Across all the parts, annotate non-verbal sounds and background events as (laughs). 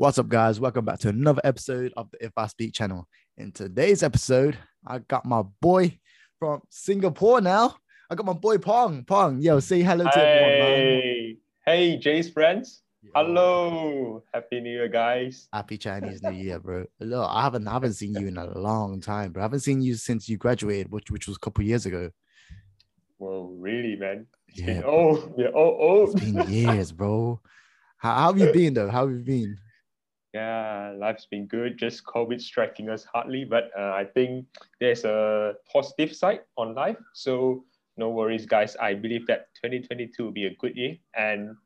What's up, guys? Welcome back to another episode of the If I Speak channel. In today's episode, I got my boy from Singapore now. I got my boy Pong. Pong, yo, say hello to everyone, man. Hey, hey, Jay's friends. Yo. Hello, happy New Year, guys. Happy Chinese New Year, bro. Look, I haven't I haven't seen you in a long time, bro. I haven't seen you since you graduated, which which was a couple years ago. Well, really, man? It's Yeah, been oh, (laughs) yeah, oh, oh. It's been years, bro. How, how have you been though? How have you been? Yeah, life's been good. Just COVID striking us hardly, but uh, I think there's a positive side on life. So no worries, guys. I believe that 2022 will be a good year, and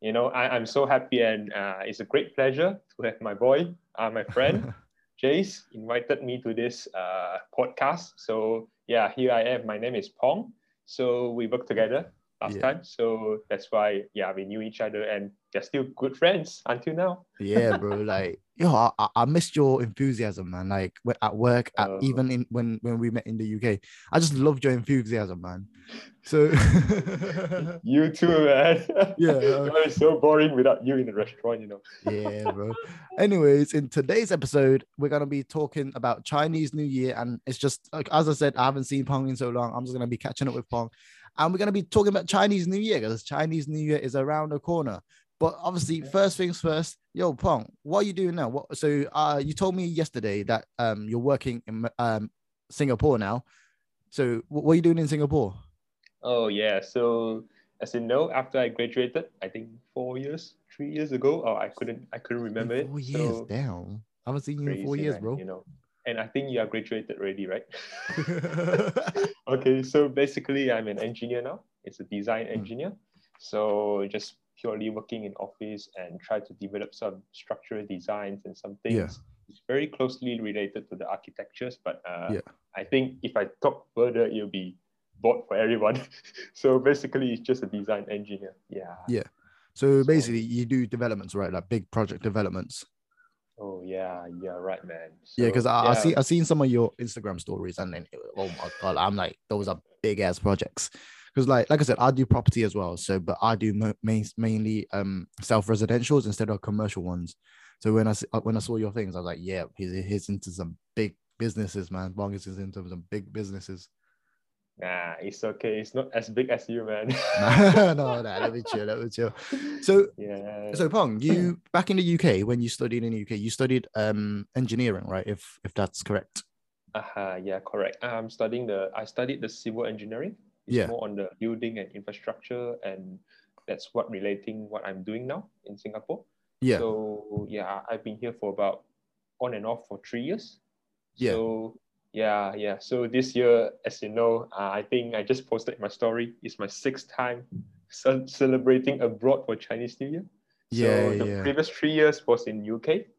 you know I, I'm so happy, and uh, it's a great pleasure to have my boy, uh, my friend. (laughs) Jace invited me to this uh, podcast. So yeah, here I am. My name is Pong. So we work together last Yeah. time. So that's why yeah we knew each other and they're still good friends until now. yeah, bro. (laughs) Like, yo, I, I- missed your enthusiasm, man. Like at work, at, Oh. even in when when we met in the UK, I just loved your enthusiasm, man. So (laughs) You too, man. (laughs) Yeah, uh, it's so boring without you in the restaurant, you know. yeah, bro. Anyways, in today's episode, we're gonna be talking about Chinese New Year, and it's just like as I said, I haven't seen Pong in so long. I'm just gonna be catching up with Pong, and we're gonna be talking about Chinese New Year because Chinese New Year is around the corner. But obviously, first things first, yo, Pong, what are you doing now? What? So, uh, you told me yesterday that um you're working in um Singapore now. So, what are you doing in Singapore? Oh yeah. So as you know, after I graduated, I think four years, three years ago, oh I couldn't I couldn't remember it. Four years, So damn. I haven't seen you in four years, man, bro. You know. And I think you are graduated already, right? (laughs) (laughs) okay, so basically I'm an engineer now. It's a design Hmm. engineer. So just purely working in office and try to develop some structural designs and some things. Yeah. It's very closely related to the architectures, but uh, Yeah. I think if I talk further, it'll be bored for everyone. (laughs) so basically, it's just a design engineer. Yeah. Yeah. So So- basically, you do developments, right? Like big project developments. Oh yeah, yeah, right, man. yeah, because So, I, I see I've seen some of your Instagram stories, and then oh my god, I'm like those are big ass projects. Because like like I said, I do property as well. So, but I do mo- main, mainly um self residentials instead of commercial ones. So when I uh, when I saw your things, I was like, yeah, he's he's into some big businesses, man. Pong is into some big businesses. Nah, it's okay. It's not as big as you, man. (laughs) (laughs) (laughs) no, no, let me chill, let me chill. So yeah. So Pong, you back in the UK when you studied in the UK, you studied um engineering, right? If if that's correct. Uh-huh, yeah, correct. I'm studying the I studied the civil engineering. It's Yeah. more on the building and infrastructure and that's what relating what I'm doing now in Singapore. Yeah. So yeah, I've been here for about on and off for three years. Yeah. So yeah, yeah. So this year, as you know, uh, I think I just posted my story. It's my sixth time ce- celebrating abroad for Chinese New Year. yeah, so the yeah. previous three years was in UK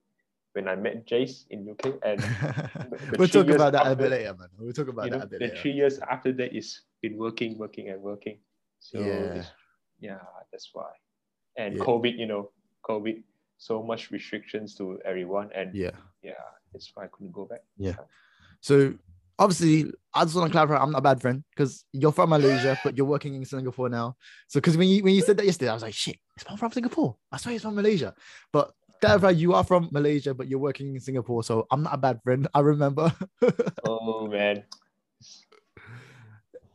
when I met Jace in UK, and (laughs) we'll talk about that a bit later, man. We'll talk about you know, that a bit the later. three years after that is been working, working, and working. So Yeah. yeah, that's why. And Yeah. COVID, you know, COVID, so much restrictions to everyone, and Yeah. yeah, that's why I couldn't go back. So obviously, I just want to clarify, I'm not a bad friend because you're from Malaysia, but you're working in Singapore now. So because when you when you said that yesterday, I was like, shit, he's from from Singapore. I swear he's from Malaysia. But clarify, you are from Malaysia, but you're working in Singapore. So I'm not a bad friend. I remember. (laughs) Oh man,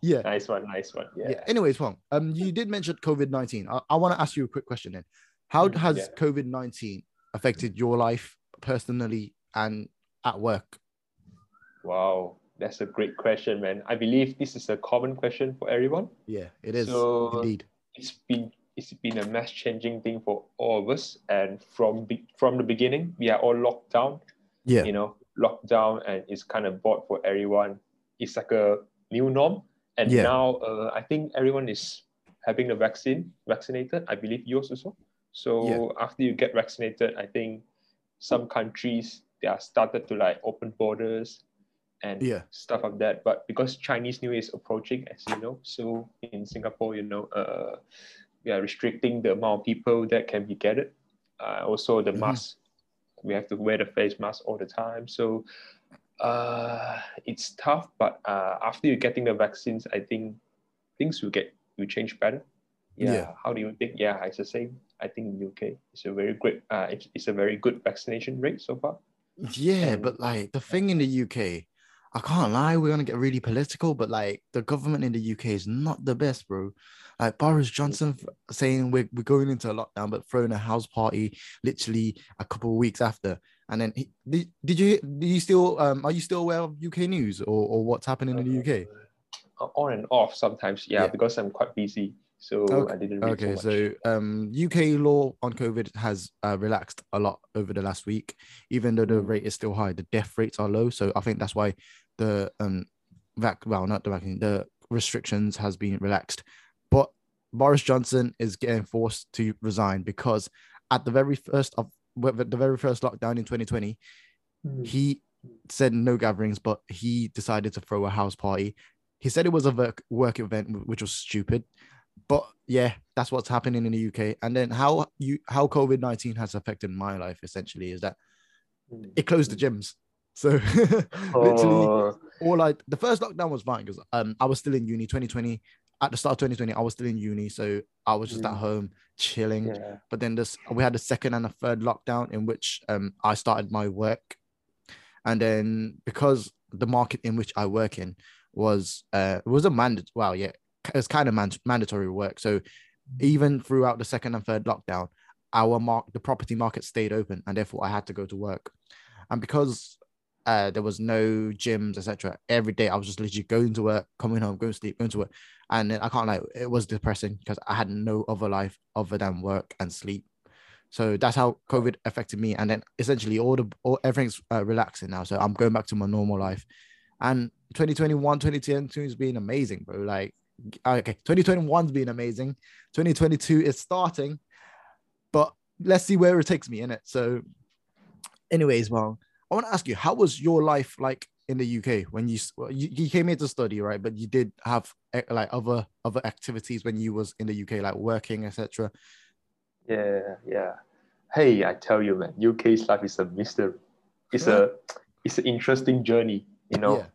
yeah. nice one, nice one. yeah. Yeah. Anyways, Pong, um, you did mention COVID nineteen. I, I want to ask you a quick question. Then, how Mm, has yeah. COVID nineteen affected your life personally and at work? Wow, that's a great question, man. I believe this is a common question for everyone. Yeah, it is So- indeed. It's been it's been a mass changing thing for all of us, and from be, from the beginning, we are all locked down. Yeah, you know, locked down, and it's kind of bored for everyone. It's like a new norm, and Yeah. now uh, I think everyone is having the vaccine, vaccinated. I believe yours also. So Yeah. after you get vaccinated, I think some countries they are started to like open borders and Yeah. stuff like that. But because Chinese New Year is approaching, as you know, so in Singapore, you know, uh, we are restricting the amount of people that can be gathered. Uh, also, the Mhm. mask, we have to wear the face mask all the time. So uh, it's tough, but uh, after you're getting the vaccines, I think things will get will change better. yeah, Yeah. how do you think? Yeah, it's the same. I think in the UK it's a very great. Uh, it's, it's a very good vaccination rate so far. Yeah, And- but like the thing in the UK, I can't lie, we're gonna get really political, but like the government in the UK is not the best, bro. Like Boris Johnson saying we're, we're going into a lockdown, but throwing a house party literally a couple of weeks after. And then he, did, did you do you still um are you still aware of UK news or, or what's happening in the UK? Uh, on and off sometimes. Yeah, Yeah. because I'm quite busy, so Okay, I didn't read Okay, so so um, UK law on COVID has uh, relaxed a lot over the last week, even though the Mm. rate is still high. The death rates are low, so I think that's why the um, vac well, not the vaccine, the restrictions has been relaxed. But Boris Johnson is getting forced to resign because at the very first of the very first lockdown in 2020, Mm. he said no gatherings, but he decided to throw a house party. He said it was a work, work event, which was stupid. But yeah, that's what's happening in the UK. And then how you how COVID nineteen has affected my life essentially is that Mm. it closed the gyms. So (laughs) literally, Oh, all I the first lockdown was fine because um I was still in uni 2020. At the start of 2020, I was still in uni, so I was just at Mm. home chilling yeah. but then this we had the second and the third lockdown in which um I started my work and then because the market in which I work in was uh it was a mandate well yeah it was kind of man- mandatory work so even throughout the second and third lockdown our mark the property market stayed open and therefore I had to go to work and because uh, there was no gyms, etc. Every day I was just literally going to work, coming home, going to sleep, going to work, and then I can't like it was depressing because I had no other life other than work and sleep. So that's how COVID affected me, and then essentially all the all everything's uh, relaxing now. So I'm going back to my normal life, and 2021, 2022 has been amazing, bro. Like okay, 2021's been amazing. 2022 is starting, but let's see where it takes me in it. So, anyways, well, I want to ask you, how was your life like in the UK when you you, you came here to study, right? But you did have eh, like other other activities when you was in the UK, like working, etc. Yeah, yeah. Hey, I tell you, man, UK's life is a mystery. It's a it's an interesting journey. You know, Yeah.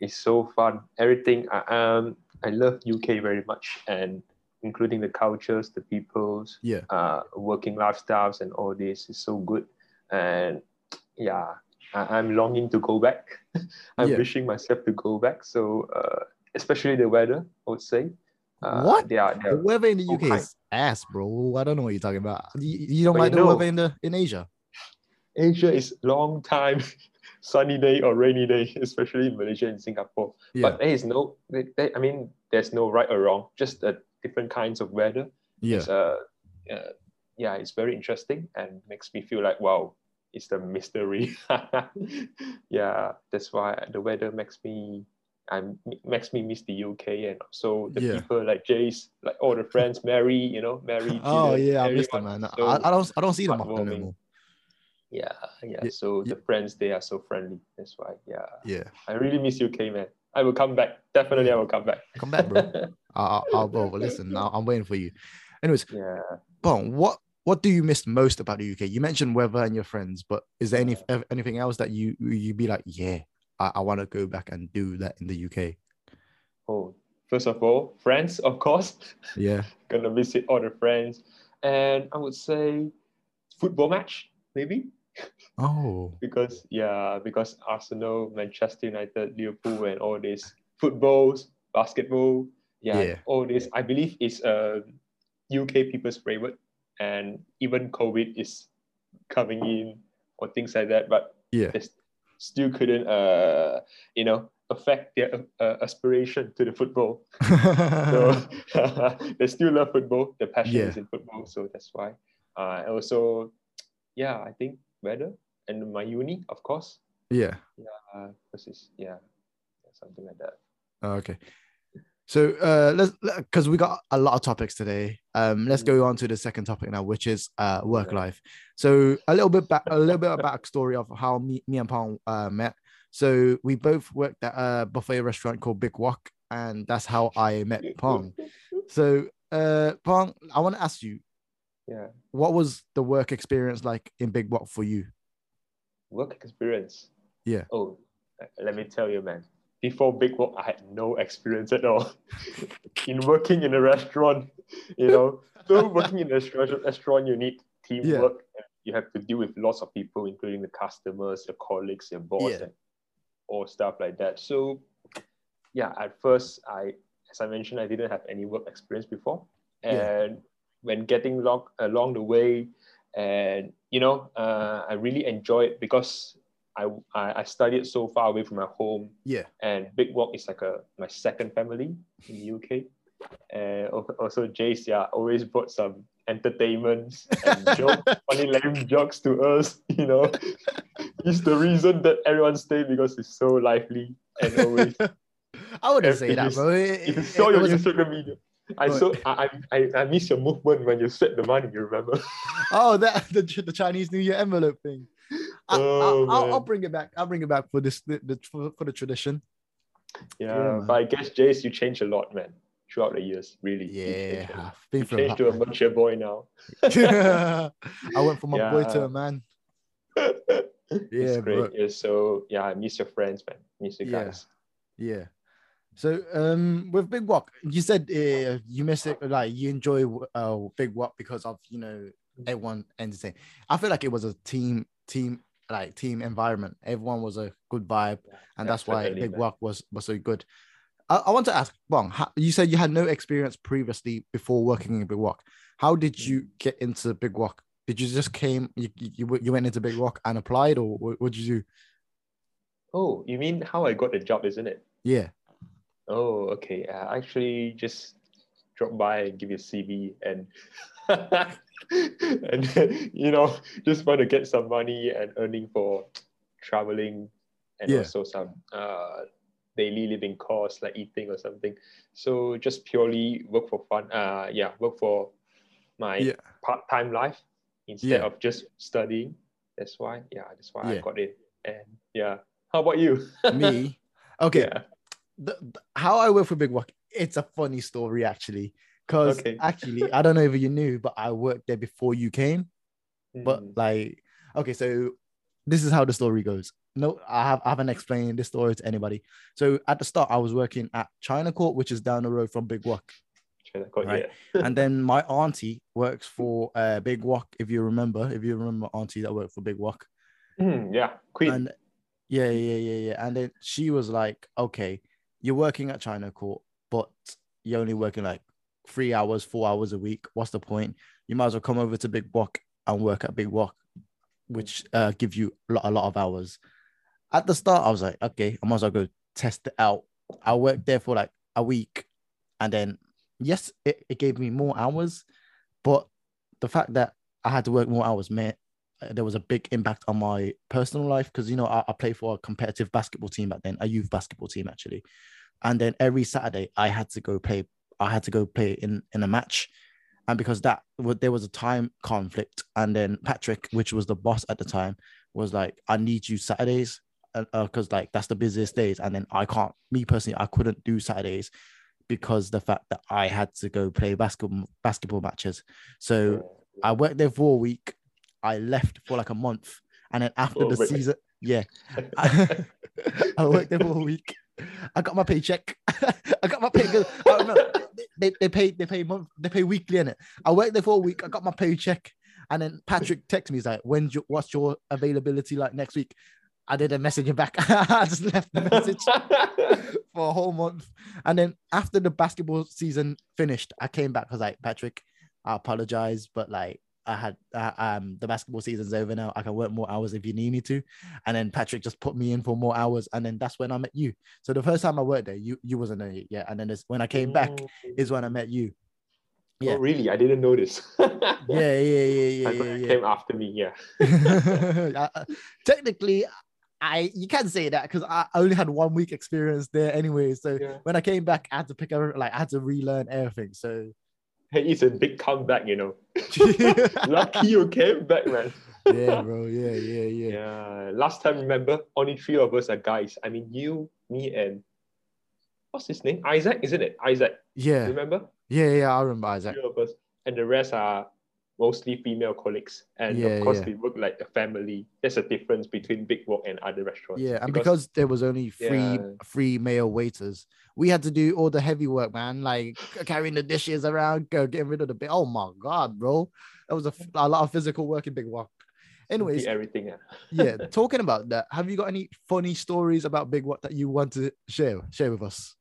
it's so fun. Everything. I um I love UK very much, and including the cultures, the peoples, Yeah. uh, working lifestyles, and all this is so good. And yeah, I, I'm longing to go back. (laughs) I'm Yeah. wishing myself to go back. So uh, especially the weather, I would say. Uh, What? They are, they The weather in the UK kind. is ass, bro. I don't know what you're talking about. You, you don't But like you the know- weather in the in Asia? Asia is long time (laughs) sunny day or rainy day, especially in Malaysia and Singapore. Yeah. But there is no, there- there- I mean, there's no right or wrong, just different kinds of weather. yeah. It's, uh, uh, yeah, it's very interesting and makes me feel like, wow, it's the mystery. (laughs) yeah, that's why the weather makes me, I makes me miss the UK and also the Yeah. people like Jace, like all the friends, Mary, you know, Mary. (laughs) Oh yeah, I missed them, man. so- I, I don't I don't see them often anymore. yeah, yeah. Yeah, So yeah. the friends they are so friendly. That's why. Yeah, Yeah. I really miss UK, man. I will come back. Definitely, I will come back. Come back, bro. I'll, I'll go. But listen, (laughs) I'll, I'm waiting for you. Anyways, yeah. Bon, what what do you miss most about the UK? You mentioned weather and your friends, but is there any anything else that you you be like, yeah, I, I want to go back and do that in the UK? Oh, first of all, friends, of course. Yeah. (laughs) Gonna visit all the friends, and I would say football match maybe Oh. (laughs) because yeah, because Arsenal, Manchester United, Liverpool, and all these footballs, basketball, yeah, Yeah. all this. I believe is um, a UK people's favorite, and even COVID is coming in or things like that. But Yeah. they still couldn't, uh, you know, affect their uh, aspiration to the football. So (laughs) (laughs) they still love football. The passion Yeah. is in football, so that's why. Uh, also, yeah, I think weather and my uni, of course. yeah. Uh, this is yeah, something like that. Okay. So uh let's because we got a lot of topics today. Um let's go on to the second topic now, which is uh work life. So a little bit back a little bit of backstory of how me, me and Pong uh met. So we both worked at a buffet restaurant called Big Wok, and that's how I met Pong. So uh Pong, I want to ask you, Yeah, what was the work experience like in Big Wok for you? work experience. Yeah. Oh, let me tell you, man. Before Big Wok, I had no experience at all. (laughs) in working in a restaurant, you know. So working in a restaurant, you need teamwork. Yeah. You have to deal with lots of people, including the customers, your colleagues, your boss, yeah. and all stuff like that. So yeah, at first I as I mentioned, I didn't have any work experience before. And yeah. when getting along along the way, and you know, uh, I really enjoyed because I, I studied so far away from my home. Yeah. And Big Wok is like a my second family in the UK. And also Jace, yeah, always brought some entertainments and (laughs) joke, funny lame jokes to us, (laughs) you know. He's the reason that everyone stay because it's so lively and always (laughs) I wouldn't say that, bro. It, if you saw your Instagram video. I saw I, I I miss your movement when you set the money. You remember? oh, that the, the Chinese New Year envelope thing. Oh, will I'll bring it back. I'll bring it back for this the, the for, the tradition. Yeah, yeah but I guess Jace, you changed a lot, man, throughout the years. Really. Yeah, I've been from changed to a mature boy now. (laughs) I went from a yeah. boy to a man. (laughs) yeah, it's great. Yeah, so yeah, I miss your friends, man. Miss you guys. Yeah. So um, with Big Wok, you said uh, you miss it, like you enjoy uh, Big Wok because of you know everyone entertain. I feel like it was a team team like team environment. Everyone was a good vibe, and that's why Big Wok was was so good. I, I want to ask Pong. You said you had no experience previously before working in Big Wok. How did you get into Big Wok? Did you just came you, you, you went into Big Wok and applied, or what did you do? Oh, you mean how I got the job, isn't it? Yeah. Oh, okay. Uh, actually, just drop by and give you a CV and (laughs) (laughs) and you know just want to get some money and earning for traveling and yeah. also some uh, daily living costs like eating or something. So just purely work for fun. Uh, yeah, work for my yeah. part time life instead yeah. of just studying. That's why. Yeah, that's why I got it. And yeah, how about you? (laughs) Me. Okay the, the, how I work for Big Wok, it's a funny story actually. Because okay. (laughs) actually, I don't know if you knew, but I worked there before you came. Mm. But like, okay, so this is how the story goes. No, I have I haven't explained this story to anybody. So at the start, I was working at China Court, which is down the road from Big Wok. China Court, right? yeah. and then my auntie works for uh, Big Wok, if you remember, if you remember auntie that worked for Big Wok. Mm, yeah, Queen. And yeah, yeah, yeah, yeah. And then she was like, okay, you're working at China Court, but you're only working like three hours, four hours a week. What's the point? You might as well come over to Big Wok and work at Big Wok, which uh, give you a lot, a lot of hours. At the start, I was like, okay, I might as well go test it out. I worked there for like a week, and then yes, it, it gave me more hours, but the fact that I had to work more hours meant uh, there was a big impact on my personal life because you know I, I play for a competitive basketball team back then, a youth basketball team actually, and then every Saturday I had to go play. I had to go play in in a match, and because that there was a time conflict, and then Patrick, which was the boss at the time, was like, "I need you Saturdays." Because uh, like that's the busiest days, and then I can't. Me personally, I couldn't do Saturdays because the fact that I had to go play basketball basketball matches. So I worked there for a week I left for like a month, and then after oh, the season, yeah, I, (laughs) (laughs) I, worked there for a week. I got my paycheck. (laughs) I got my pay. Oh, they, they pay they pay month they pay weekly in it. I worked there for a week. I got my paycheck, and then Patrick texted me. He's like, "When's your what's your availability like next week?" I did a message back. (laughs) I just left the message (laughs) for a whole month, and then after the basketball season finished, I came back. I was like, Patrick, I apologize, but like I had uh, um the basketball season's over now. I can work more hours if you need me to. And then Patrick just put me in for more hours, and then that's when I met you. So the first time I worked there, you you wasn't there yet, and then when I came back is when I met you. Oh, yeah. Oh, really? I didn't notice. (laughs) yeah, yeah, yeah, yeah. I yeah, yeah. came after me. Yeah. (laughs) (laughs) uh, technically, I you can't say that because I only had one week experience there anyway. So yeah. when I came back, I had to pick up like I had to relearn everything. So hey, it's a big comeback, you know. (laughs) Lucky you came back, man. yeah, bro. Yeah, yeah, yeah. Yeah. Last time, remember, only three of us are guys. I mean, you, me, and what's his name? Isaac, isn't it? Isaac. Yeah. Remember? Yeah, yeah, I remember Isaac. Three of us, and the rest are mostly female colleagues, and Yeah, of course yeah. we work like a family. There's a difference between Big Wok and other restaurants. Yeah, and because, there was only three Yeah. three male waiters, we had to do all the heavy work, man. Like carrying the dishes around, go getting rid of the bit. Oh my god, bro, that was a, a lot of physical work in Big Wok. Anyways, everything. ah. yeah, (laughs) (laughs) talking about that, have you got any funny stories about Big Wok that you want to share share with us?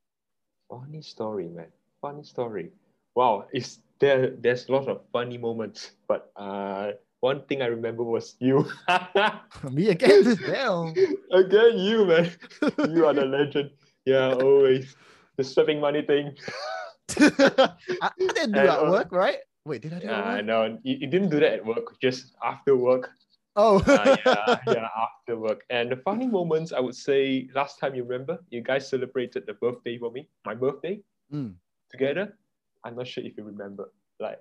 Funny story, man. Funny story. Wow, it's there. There's a lot of funny moments, but uh, one thing I remember was you. (laughs) Me again? (laughs) Damn. Again, you man. You are the legend. Yeah, always the swapping money thing. (laughs) I, didn't do And, that at uh, work, right? Wait, did I do that? work? no, you, you didn't do that at work. Just after work. Oh, Uh, yeah, yeah, after work. And the funny moments, I would say, last time you remember, you guys celebrated the birthday for me, my birthday, Mm. together. I'm not sure if you remember. Like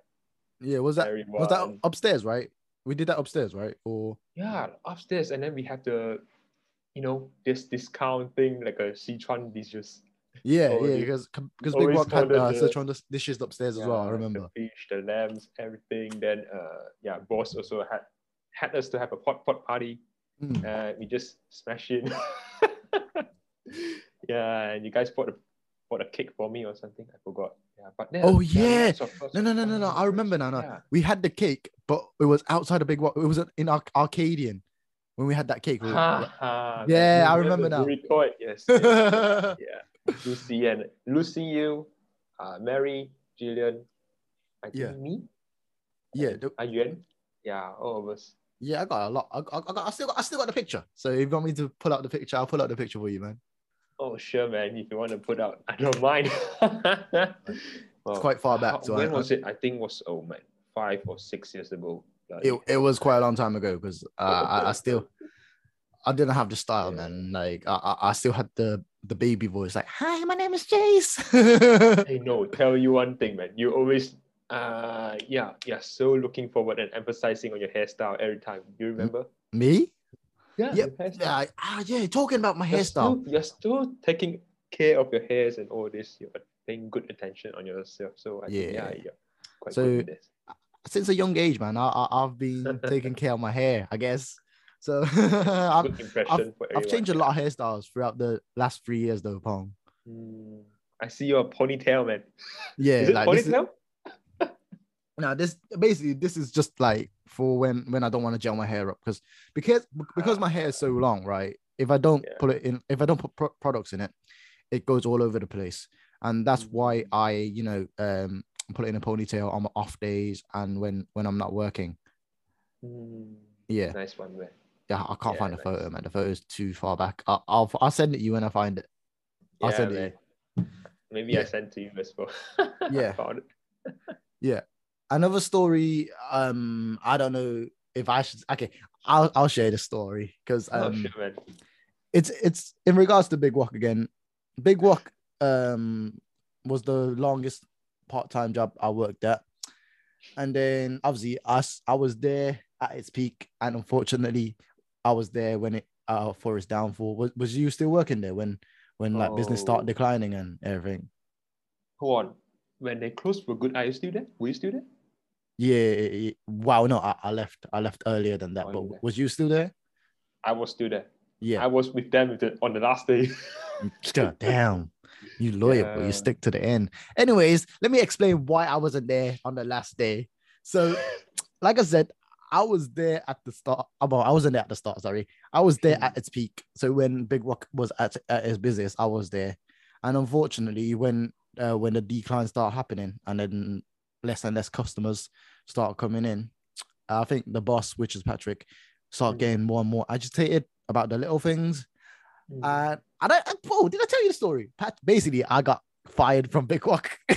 yeah. Was that was that upstairs, right? We did that upstairs, right? Or Yeah, upstairs, and then we had the, you know, this discount thing like a Sichuan dishes. yeah, (laughs) yeah, because because Big Wok had uh, the- Sichuan dis- dishes upstairs as well. I remember. the fish, the lambs, everything. Then, uh, yeah, boss also had had us to have a pot pot party. Mm. Uh, we just smash it. (laughs) yeah, and you guys bought a bought a cake for me or something. I forgot. Yeah, but Oh, yeah. No, no, no, no, no. I remember now. No, Yeah. we had the cake, but it was outside of Big. It was in Ar- Arcadian when we had that cake. we- Ha, ha, Yeah, I remember now. You it, yes. yes, (laughs) yeah. Lucy and Lucy, you, uh, Mary, Jillian, I think Yeah. me, yeah, the- Ayuan. Yeah, all of us. yeah. I got a lot. I, I, I, got, I still got, I still got the picture. So if you want me to pull out the picture, I'll pull out the picture for you, man. Oh, sure, man. If you want to put out, (laughs) I don't mind. (laughs) It's quite far back, so when I- was it? I think it was oh man, five or six years ago. Bloody It, it was quite a long time ago because uh, I, I still I didn't have the style, Yeah. man. Like I, I, I still had the the baby voice, like "Hi, my name is Jace." (laughs) Hey, no, tell you one thing, man. You always, uh, yeah, yeah, so looking forward and emphasizing on your hairstyle every time. You remember? Me? Yeah, your. Yeah, ah, yeah. Talking about my You're hairstyle. Still, you're still taking care of your hairs and all this. You're paying good attention on yourself. So I think, Yeah. yeah, yeah, quite So- good with this. Since a young age, man, I, I I've been (laughs) taking care of my hair, I guess. So (laughs) I've, impression I've changed a lot of hairstyles throughout the last three years, though, Pong. Mm, I see your ponytail, man. Yeah, Is it like this is, ponytail? (laughs) now this basically this is just like for when when I don't want to gel my hair up because because because my hair is so long, right? If I don't Yeah. put it in, if I don't put pro- products in it, it goes all over the place, and that's why Mm. I you know um put it in a ponytail on my off days and when when I'm not working. Mm, Yeah, nice one, man. yeah, I can't Yeah, find a nice. photo, man. The photo's too far back. I, I'll I'll send it you when I find it. I'll Yeah, send it man. you. Maybe Yeah. I sent to you as well. (laughs) Yeah. It. Another story um i don't know if i should okay i'll i'll share the story because oh, um shit, it's it's in regards to big wok again big wok um was the longest part-time job i worked at and then obviously us i was there at its peak and unfortunately i was there when it uh for its downfall was, was you still working there when when like business started Oh. declining and everything Hold on. When they closed for good, are you still there? Were you still there? Yeah, yeah, wow no I, I left i left earlier than that Oh, but was you still there I was still there. yeah I was with them on the last day. God damn. You (laughs) loyal, but you stick to the end. Anyways, let me explain why I wasn't there on the last day. So, (laughs) like I said, I was there at the start. uh, Well, I wasn't there at the start, sorry. I was there at its peak. So when Big Wok was at, at its busiest, I was there. And unfortunately, when uh, when the decline started happening and then less and less customers start coming in, I think the boss, which is Patrick, started Mm. getting more and more agitated about the little things. Mm. And I don't, uh, Paul, did I tell you the story? Pat, basically, I got fired from Big Wok. (laughs)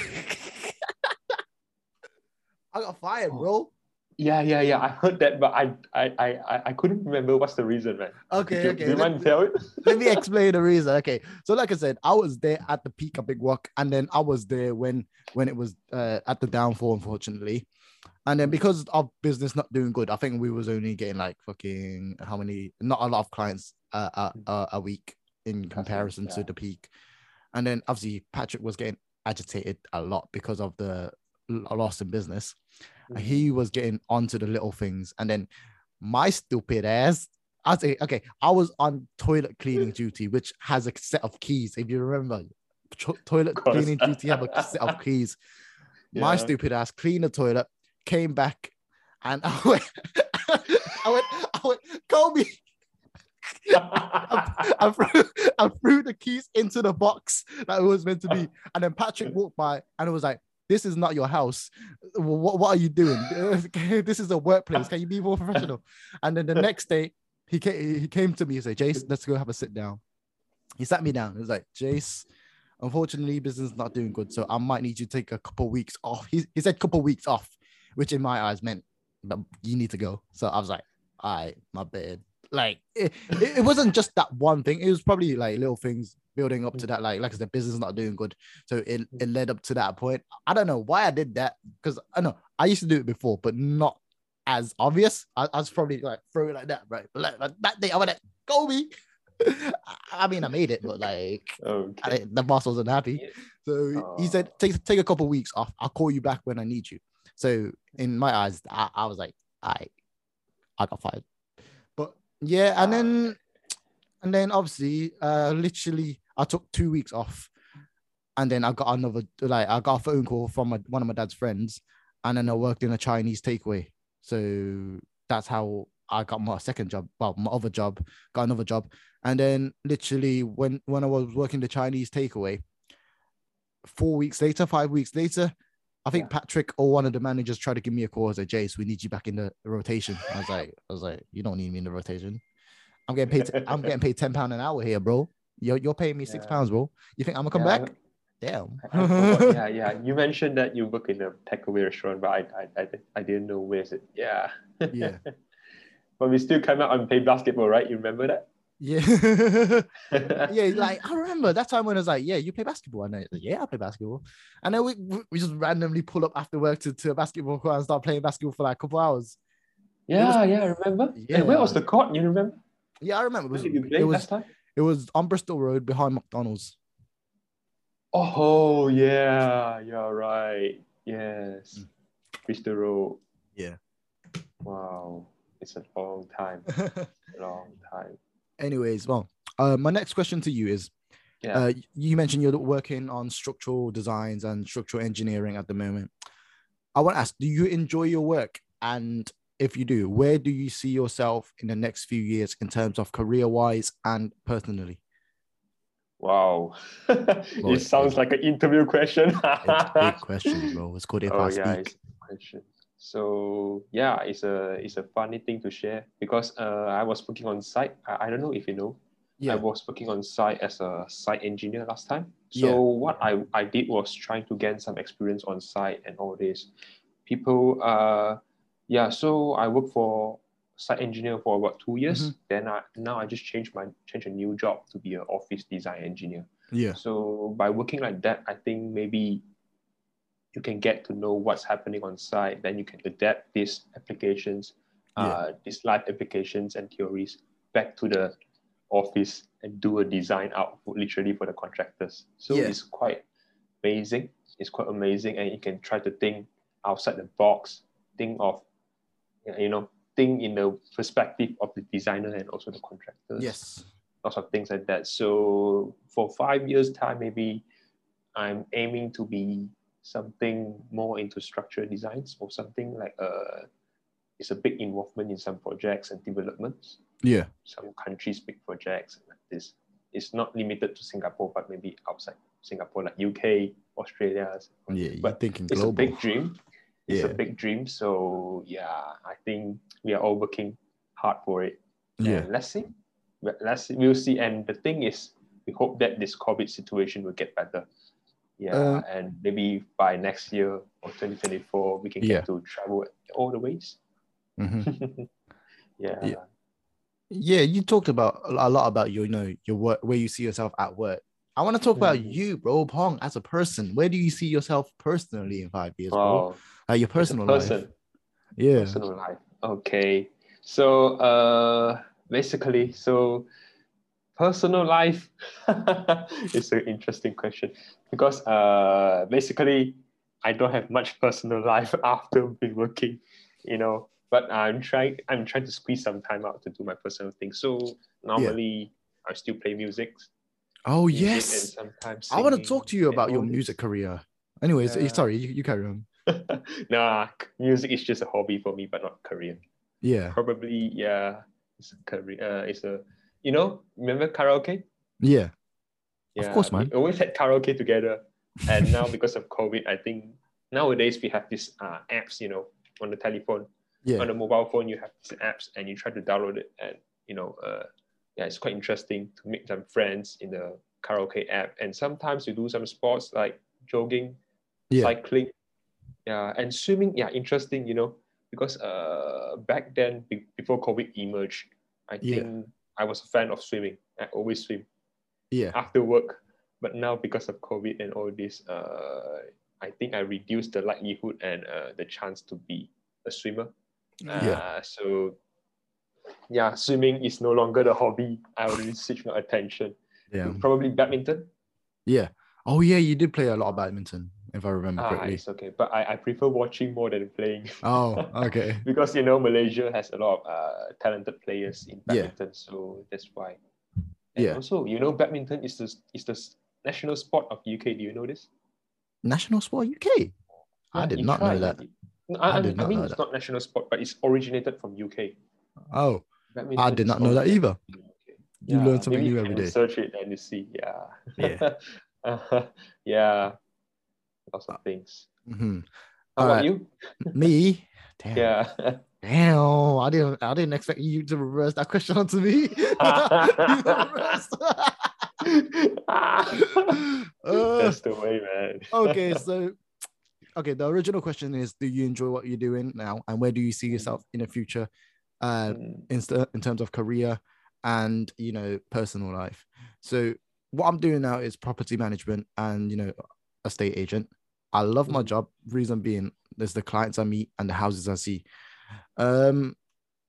I got fired, Oh. bro. Yeah, yeah, yeah. I heard that, but I, I, I, I- couldn't remember what's the reason, man. Okay, you, okay. Do you let- mind tell it? (laughs) let me (laughs) explain the reason. Okay, so like I said, I was there at the peak of Big Wok, and then I was there when when it was uh, at the downfall, unfortunately. And then because of business not doing good, I think we was only getting like fucking how many? Not a lot of clients uh, uh, uh, a week in comparison to the peak. And then obviously Patrick was getting agitated a lot because of the loss in business. He was getting onto the little things, and then my stupid ass. I say, okay, I was on toilet cleaning (laughs) duty, which has a set of keys. If you remember, to- toilet cleaning duty have a set of (laughs) keys. My stupid ass cleaned the toilet, came back, and (laughs) I went, I went, I went, Kobe. I threw, I threw the keys into the box that it was meant to be. And then Patrick walked by and it was like, This is not your house. What, what are you doing? (laughs) this is a workplace. Can you be more professional? And then the next day, he came, he came to me and said, Jace, let's go have a sit down. He sat me down. He was like, Jace, unfortunately, business is not doing good. So I might need you to take a couple weeks off. He, he said couple weeks off, which in my eyes meant you need to go. So I was like, all right, my bad. Like it, it, it wasn't just that one thing. It was probably like little things building up to that. Like, like I said, business not doing good. So it, it led up to that point. I don't know why I did that because I know I used to do it before, but not as obvious. I, I was probably like throw it like that, right? But like, like that day, I went like, Kobe. I mean, I made it, but like okay. I, the boss wasn't happy. Yeah. So he said, take take a couple weeks off. I'll call you back when I need you. So in my eyes, I, I was like, I I got fired. Yeah, and Ah, then and then obviously, uh literally I took two weeks off. And then I got another like I got a phone call from my, one of my dad's friends, and then I worked in a Chinese takeaway. So that's how I got my second job. Well, my other job, got another job. And then literally when when I was working the Chinese takeaway, four weeks later, five weeks later, I think Yeah. Patrick or one of the managers tried to give me a call. I said, Jace, we need you back in the rotation. I was like, I was like, you don't need me in the rotation. I'm getting paid. I'm getting paid ten pound an hour here, bro. You're you're paying me six Yeah. pounds, bro. You think I'm gonna come Yeah, back? Damn. (laughs) Yeah, yeah. You mentioned that you work in a takeaway restaurant, but I, I, I, I didn't know where is it. Yeah. yeah, (laughs) but we still come out and play basketball, right? You remember that? Yeah, (laughs) yeah. Like I remember that time when I was like, yeah, you play basketball. And I was like, yeah, I play basketball. And then we we just randomly pull up after work to, to a basketball court and start playing basketball for like a couple hours. yeah, yeah. I remember. Yeah. And where was the court? You remember? Yeah, I remember. It was, did you play it was last time? it was on Bristol Road behind McDonald's. Oh yeah, you're right. Yes, Mm. Bristol Road. Yeah. Wow, it's a long time. (laughs) long time. Anyways, well, uh, my next question to you is Yeah. uh, you mentioned you're working on structural designs and structural engineering at the moment. I want to ask, do you enjoy your work? And if you do, where do you see yourself in the next few years in terms of career wise and personally? wow. Lord, (laughs) it sounds like an interview question. It's a big (laughs) question, bro. It's called if oh I yeah, speak. it's a question. So yeah, it's a it's a funny thing to share because uh, I was working on site. I, I don't know if you know. Yeah. I was working on site as a site engineer last time. So Yeah. what I, I did was trying to gain some experience on site and all this. People uh yeah, so I worked for site engineer for about two years. Mm-hmm. Then I now I just changed my change a new job to be an office design engineer. Yeah. So by working like that, I think maybe you can get to know what's happening on site. Then you can adapt these applications, Yeah. uh, these live applications and theories back to the office and do a design out for- literally for the contractors. So Yeah. it's quite amazing. It's quite amazing, and you can try to think outside the box. Think of, you know, think in the perspective of the designer and also the contractors Yes. lots of things like that. So for five years time, maybe I'm aiming to be something more into structural designs or something like uh it's a big involvement in some projects and developments. Yeah. Some countries big projects like this. It's not limited to Singapore, but maybe outside Singapore, like UK, Australia. Yeah. But thinking it's global. a big dream. It's Yeah. a big dream. So yeah, I think we are all working hard for it. yeah. And let's see. Let's see. We'll see. And the thing is, we hope that this COVID situation will get better. Yeah, Uh, and maybe by next year or 2024, we can Yeah. get to travel all the ways. Mhm. (laughs) yeah. Yeah. Yeah, you talked about a lot about your, you know, your work, where you see yourself at work. I want to talk about Mhm. you, bro, Pong, as a person. Where do you see yourself personally in five years, bro? Wow. Like your personal person, life. Yeah. personal life. Okay. So uh basically, so personal life (laughs) is an interesting question because uh basically I don't have much personal life (laughs) after been working, you know. But I'm trying I'm trying to squeeze some time out to do my personal things. So normally I still play music. Oh music yes. sometimes I want to talk to you about your music career. Anyways, Yeah. sorry, you, you carry on. (laughs) nah, music is just a hobby for me, but not career. Yeah. Probably, yeah, it's a career. Uh, it's a, you know, remember karaoke? Yeah. Of course, man. We always had karaoke together, and now because of COVID, I think nowadays we have these uh, apps, you know, on the telephone, Yeah. on the mobile phone, you have these apps, and you try to download it, and you know, uh, yeah, it's quite interesting to make some friends in the karaoke app, and sometimes you do some sports like jogging, Yeah. cycling, yeah, and swimming. Yeah, interesting, you know, because uh, back then be- before COVID emerged, I Yeah. think I was a fan of swimming. I always swim Yeah. after work. But now because of COVID and all this, uh, I think I reduced the likelihood and uh, the chance to be a swimmer. Yeah. Uh, so yeah, swimming is no longer the hobby. I already switch my attention. Yeah. Probably badminton. Yeah. Oh yeah, you did play a lot of badminton, if I remember Ah, correctly. it's okay. But I, I prefer watching more than playing. Oh, (laughs) okay. because you know Malaysia has a lot of uh, talented players in Yeah. badminton, so that's why. And Yeah. Also, you know, badminton is the is the national sport of UK. Do you know this? National Sport UK. I did not know that. I I, I, did I mean, know it's that. not national sport, but it's originated from UK. Oh, Badminton I did not know that either. You learn something new every day. Search it and you see. Yeah. Yeah. (laughs) Uh, yeah. Lots of things. Mm-hmm. How about Alright. you? Me? Damn. Yeah. Damn. I didn't I didn't expect you to reverse that question onto me. (laughs) Uh, (laughs) That's the way, man. okay, (laughs) so okay, the original question is do you enjoy what you're doing now and where do you see yourself in the future uh Mm, in, in terms of career and you know personal life so what i'm doing now is property management and you know estate agent. I love my Mhm. job. Reason being there's the clients i meet and the houses i see. Um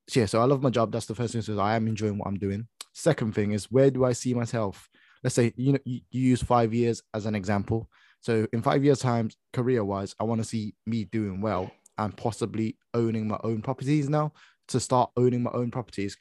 so yeah so i love my job. That's the first thing. So i am enjoying what i'm doing. Second thing is where do i see myself? Let's say you know you, you use five years as an example. So in five years time career wise i want to see me doing well and possibly owning my own properties now to start owning my own properties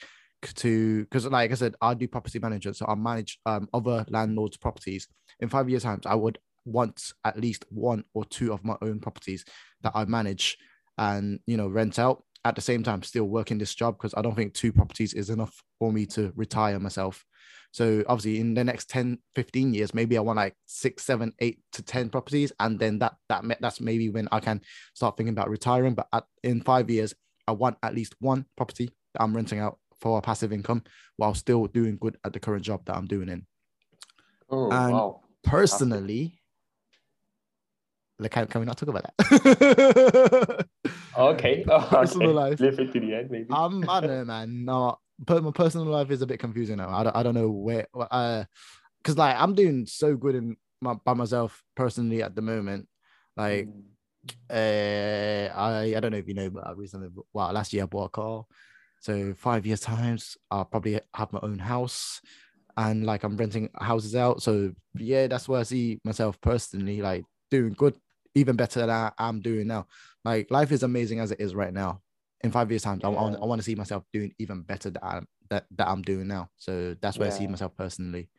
to because like I said, I do property management, so I manage um other landlords' properties. In five years' time, I would want at least one or two of my own properties that I manage and you know rent out at the same time still working this job because I don't think two properties is enough for me to retire myself. So obviously in the next 10, 15 years, maybe I want like six, seven, eight to 10 properties. And then that that that's maybe when I can start thinking about retiring. But at, in five years, I want at least one property that I'm renting out for a passive income while still doing good at the current job that I'm doing in. Oh, And- wow. Personally, like, can, can we not talk about that? (laughs) Okay. Oh, (laughs) Personal okay. life. Leave it to the end, maybe. um, I don't know, man. No, but my personal life is a bit confusing now. I don't, I don't know where, uh, because like I'm doing so good in my, by myself personally at the moment. Like, Mm. uh, I I don't know if you know, but I recently, well, last year I bought a car. So five years times, I'll probably have my own house, and like I'm renting houses out. So yeah, that's where I see myself personally, like doing good, even better than I, I'm doing now. Like life is amazing as it is right now. In five years times, I, want, I want to see myself doing even better that I'm that, that I'm doing now. So that's where I see myself personally.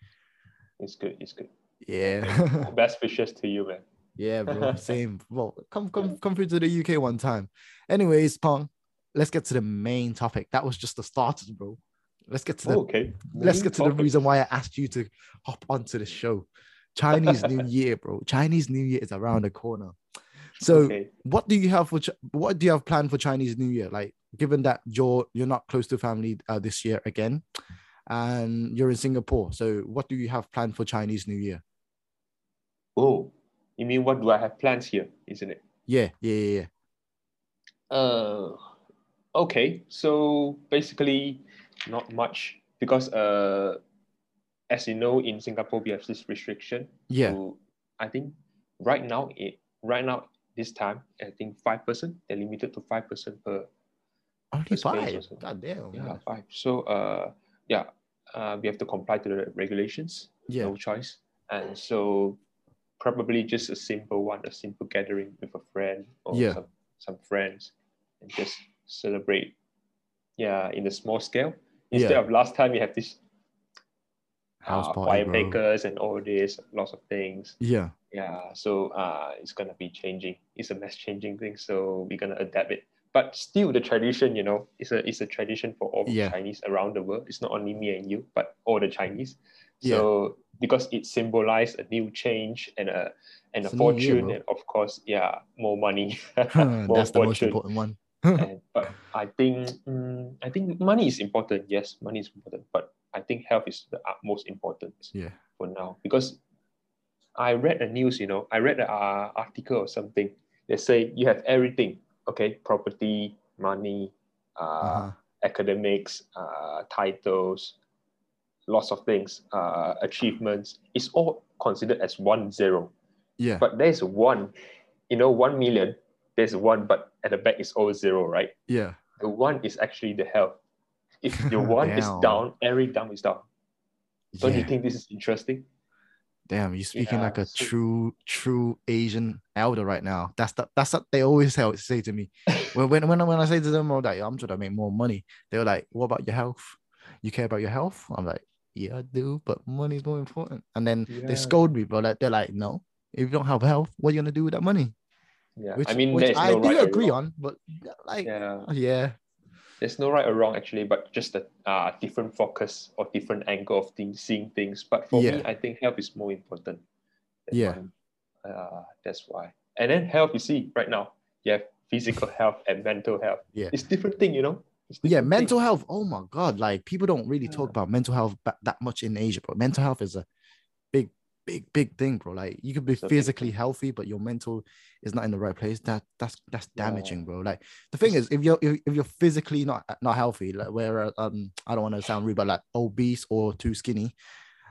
It's good. It's good. Yeah. (laughs) Best wishes to you, man. Yeah, bro. (laughs) Same. Well, come come come through to the UK one time. Anyways, Pong, let's get to the main topic. That was just the starters, bro. Let's get to the Oh, okay. let's get to the reason why I asked you to hop onto the show. Chinese New Year, bro. Chinese New Year is around the corner. So Okay. what do you have for what do you have planned for Chinese New Year? Like given that you're you're not close to family uh, this year again, and you're in Singapore. So what do you have planned for Chinese New Year? Oh, you mean what do I have plans here, isn't it? Yeah, yeah, yeah, yeah. Uh, okay. So basically, not much because uh, as you know, in Singapore we have this restriction. Yeah. To, I think right now it right now this time I think five percent. They're limited to five percent per Only five. God damn. yeah five. So uh yeah uh we have to comply to the regulations. Yeah. No choice. And so probably just a simple one, a simple gathering with a friend or Yeah. some, some friends and just celebrate. Yeah, in a small scale. Instead Yeah. of last time we have this House uh, and all this, lots of things. Yeah. Yeah, so uh, it's gonna be changing. It's a mass changing thing, so we're gonna adapt it. But still, the tradition, you know, it's a it's a tradition for all Yeah. Chinese around the world. It's not only me and you, but all the Chinese. Yeah. So because it symbolized a new change and a and It's a a year, fortune, and of course, yeah, more money, (laughs) (laughs) more That's the most important one. And, but I think mm, I think money is important. Yes, money is important, but I think health is the utmost important Yeah. for now because I read the news, you know, I read an uh, article or something. They say you have everything, okay, property, money, uh, Uh-huh. academics, uh, titles, lots of things, uh, achievements. It's all considered as one zero. Yeah. But there's one, you know, one million. There's one, but at the back is all zero, right? yeah. The one is actually the health. If (laughs) the one is down, every down is down. Don't you think this is interesting? Damn, you're speaking like a so- true, true Asian elder right now. That's the, that's what they always tell, say to me. (laughs) when, when, when, when I say to them, like, I'm trying to make more money, they're like, what about your health? You care about your health? I'm like, yeah, I do, but money's more important. And then Yeah. they scold me, bro. Like, they're like, no, if you don't have health, what are you going to do with that money? Yeah, Which, I mean, which there's I no do right agree on, but like, yeah, Yeah, there's no right or wrong actually, but just a uh, different focus or different angle of things, seeing things. But for Yeah. me, I think health is more important. than Yeah. money. Uh, that's why. And then health, you see, right now, you have physical (laughs) health and mental health. Yeah. It's different thing, you know. Yeah mental thing. health oh my god like people don't really talk Yeah. about mental health that much in asia but mental health is a big big big thing bro. Like you could be It's a big physically healthy but your mental is not in the right place. That that's that's Yeah. damaging bro. Like the thing is if you're if, if you're physically not not healthy like where um i don't want to sound rude but like obese or too skinny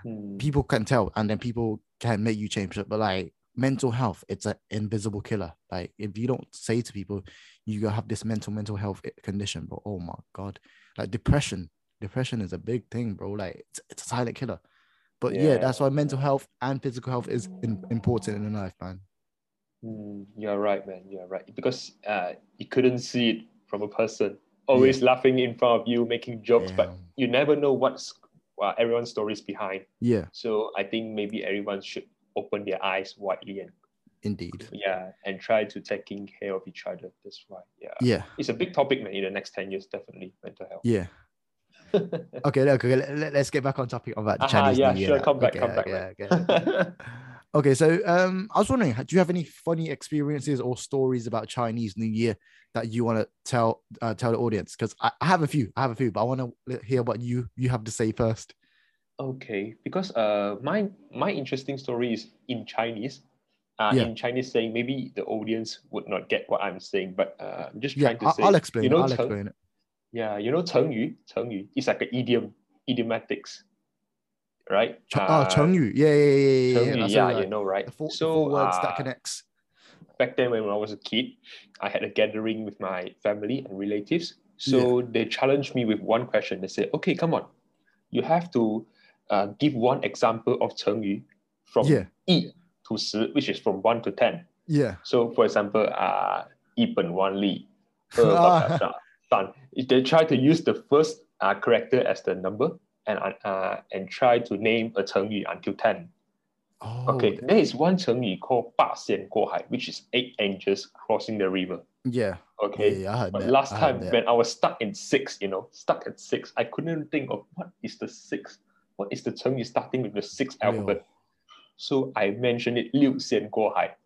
Hmm. people can tell and then people can make you change it. But like mental health it's an invisible killer. Like if you don't say to people you have this mental mental health condition but oh my god. Like depression depression is a big thing bro. Like it's, it's a silent killer but yeah, that's why mental health and physical health is in, important in life man Hmm, you're right, man. You're right. Because uh, you couldn't see it from a person always laughing in front of you, making jokes, but you never know what's uh, everyone's stories behind. yeah So I think maybe everyone should open their eyes widely and indeed yeah, and try to taking care of each other. That's why. Yeah. yeah It's a big topic, man, in the next 10 years, definitely mental health. yeah (laughs) okay okay let, us get back on topic about the Aha, chinese yeah, New Year sure. now. Come back, Okay, come back, okay, man. okay. (laughs) Okay, so um, I was wondering, do you have any funny experiences or stories about Chinese New Year that you want to tell uh, tell the audience? Because I, I have a few, I have a few, but I want to hear what you you have to say first. Okay, because uh, my my interesting story is in Chinese. Uh, Yeah. In Chinese saying, maybe the audience would not get what I'm saying, but uh, I'm just Yeah, trying to I, say. I'll explain. You it, know, I'll Cheng- explain it. Yeah, you know, 成语,成语 is like an idiom, idiomatics, right? Ch- Uh, oh, Chengyu. Yeah, yeah, yeah, yeah. yeah, 成语, that's yeah, all you right. know, right? The four, the so four words that uh, connects. back then when I was a kid, I had a gathering with my family and relatives. So they challenged me with one question. They said, okay, come on. You have to uh, give one example of 成语 from Yeah. 一 to 十, which is from 1 to 10. Yeah. So for example, uh, 一本万利,二百三,三. (laughs) If they try to use the first uh, character as the number and, uh, and try to name a 成语 until 10. Oh, Okay, there is one 成语 called 八仙过海, which is eight angels crossing the river. yeah. Okay. Yeah, yeah, I heard But that. last I heard time that. when I was stuck in six, you know, stuck at six, I couldn't think of what is the six, what is the 成语 starting with the sixth Real. alphabet. So I mentioned it 六仙过海.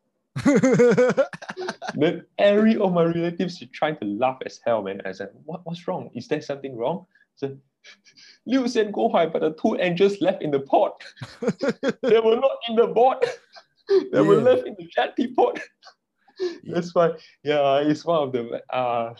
(laughs) then every of my relatives is trying to laugh as hell, man. I said, what, what's wrong? Is there something wrong? I said, (laughs) Liu Sen Go high," but the two angels left in the pot. (laughs) they were not in the pot. they yeah. were left in the jetty pot. That's why, yeah, it's one of the uh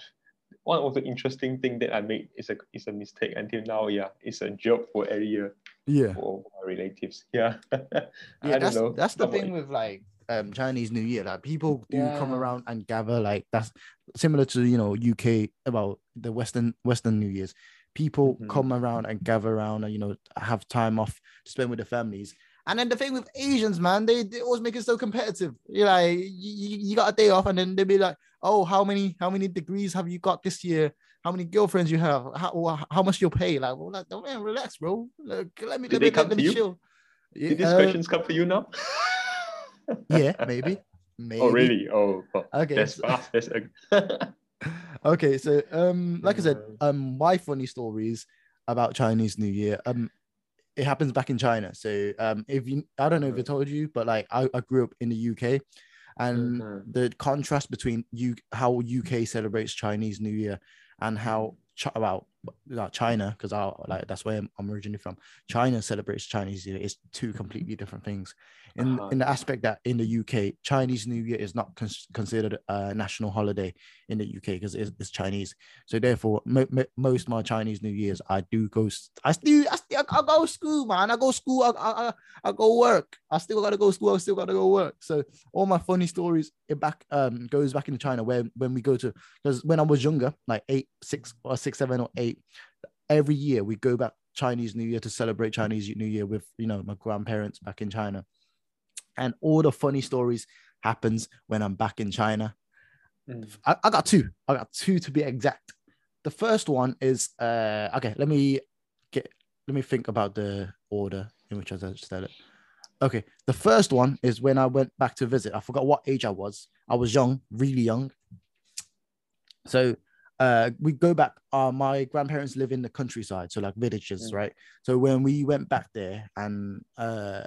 one of the interesting thing that I made is a is a mistake until now. Yeah, it's a joke for every year. Yeah, for my relatives. Yeah, yeah. I that's, that's the thing with like um Chinese New Year. Like people do come around and gather. Like that's similar to you know UK about the Western Western New Year's. People Mhm. come around and gather around and you know have time off to spend with their families. And then the thing with Asians, man, they, they always make it so competitive. You're like, you, you got a day off, and then they'll be like, oh, how many how many degrees have you got this year? How many girlfriends you have? How, how much you'll pay? Like, well, like, man, relax, bro. Like, let me Did let me, let me you? chill. Did these Uh, questions come for you now? (laughs) Yeah, maybe. Maybe. oh, really? Oh, oh, Okay. that's so- fast. That's (laughs) okay so um like i said um my funny stories about chinese new year um it happens back in china so um if you i don't know if i Mhm. told you but like i, I grew up in the uk and Mhm. the contrast between you how uk celebrates chinese new year and how Chi- about like china because i like that's where I'm, I'm originally from china celebrates chinese new year is two completely different things in Uh-huh. in the aspect that in the uk chinese new year is not cons- considered a national holiday in the UK because it's, it's Chinese. So therefore, mo- mo- most of my Chinese New Years, I do go. I still, I still, I, go school, man. I go school. I, I, I, I go work. I still gotta go school. I still gotta go work. So all my funny stories it back um goes back into China where when we go to because when I was younger, like eight, six or six, seven or eight, every year we go back Chinese New Year to celebrate Chinese New Year with you know my grandparents back in China, and all the funny stories happens when I'm back in China. Mm. I, I got two. I got two to be exact. The first one is uh okay. Let me get. Let me think about the order in which I said it. Okay, the first one is when I went back to visit. I forgot what age I was. I was young, really young. So uh we go back. Uh, my grandparents live in the countryside, so like villages, Mm. right? So when we went back there, and uh,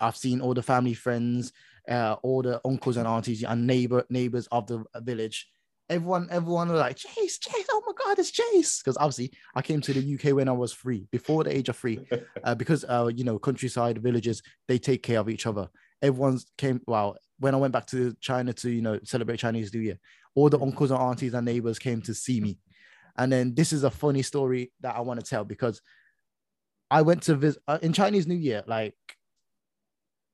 I've seen all the family friends, uh, all the uncles and aunties and neighbor neighbors of the village. Everyone, everyone were like, Chase, Chase, oh my God, it's Chase. Because obviously I came to the UK when I was three, before the age of three. (laughs) uh, because uh, you know, countryside villages, they take care of each other. Everyone's came well, when I went back to China to, you know, celebrate Chinese New Year, all the uncles and aunties and neighbors came to see me. And then this is a funny story that I want to tell because I went to visit uh, in Chinese New Year, like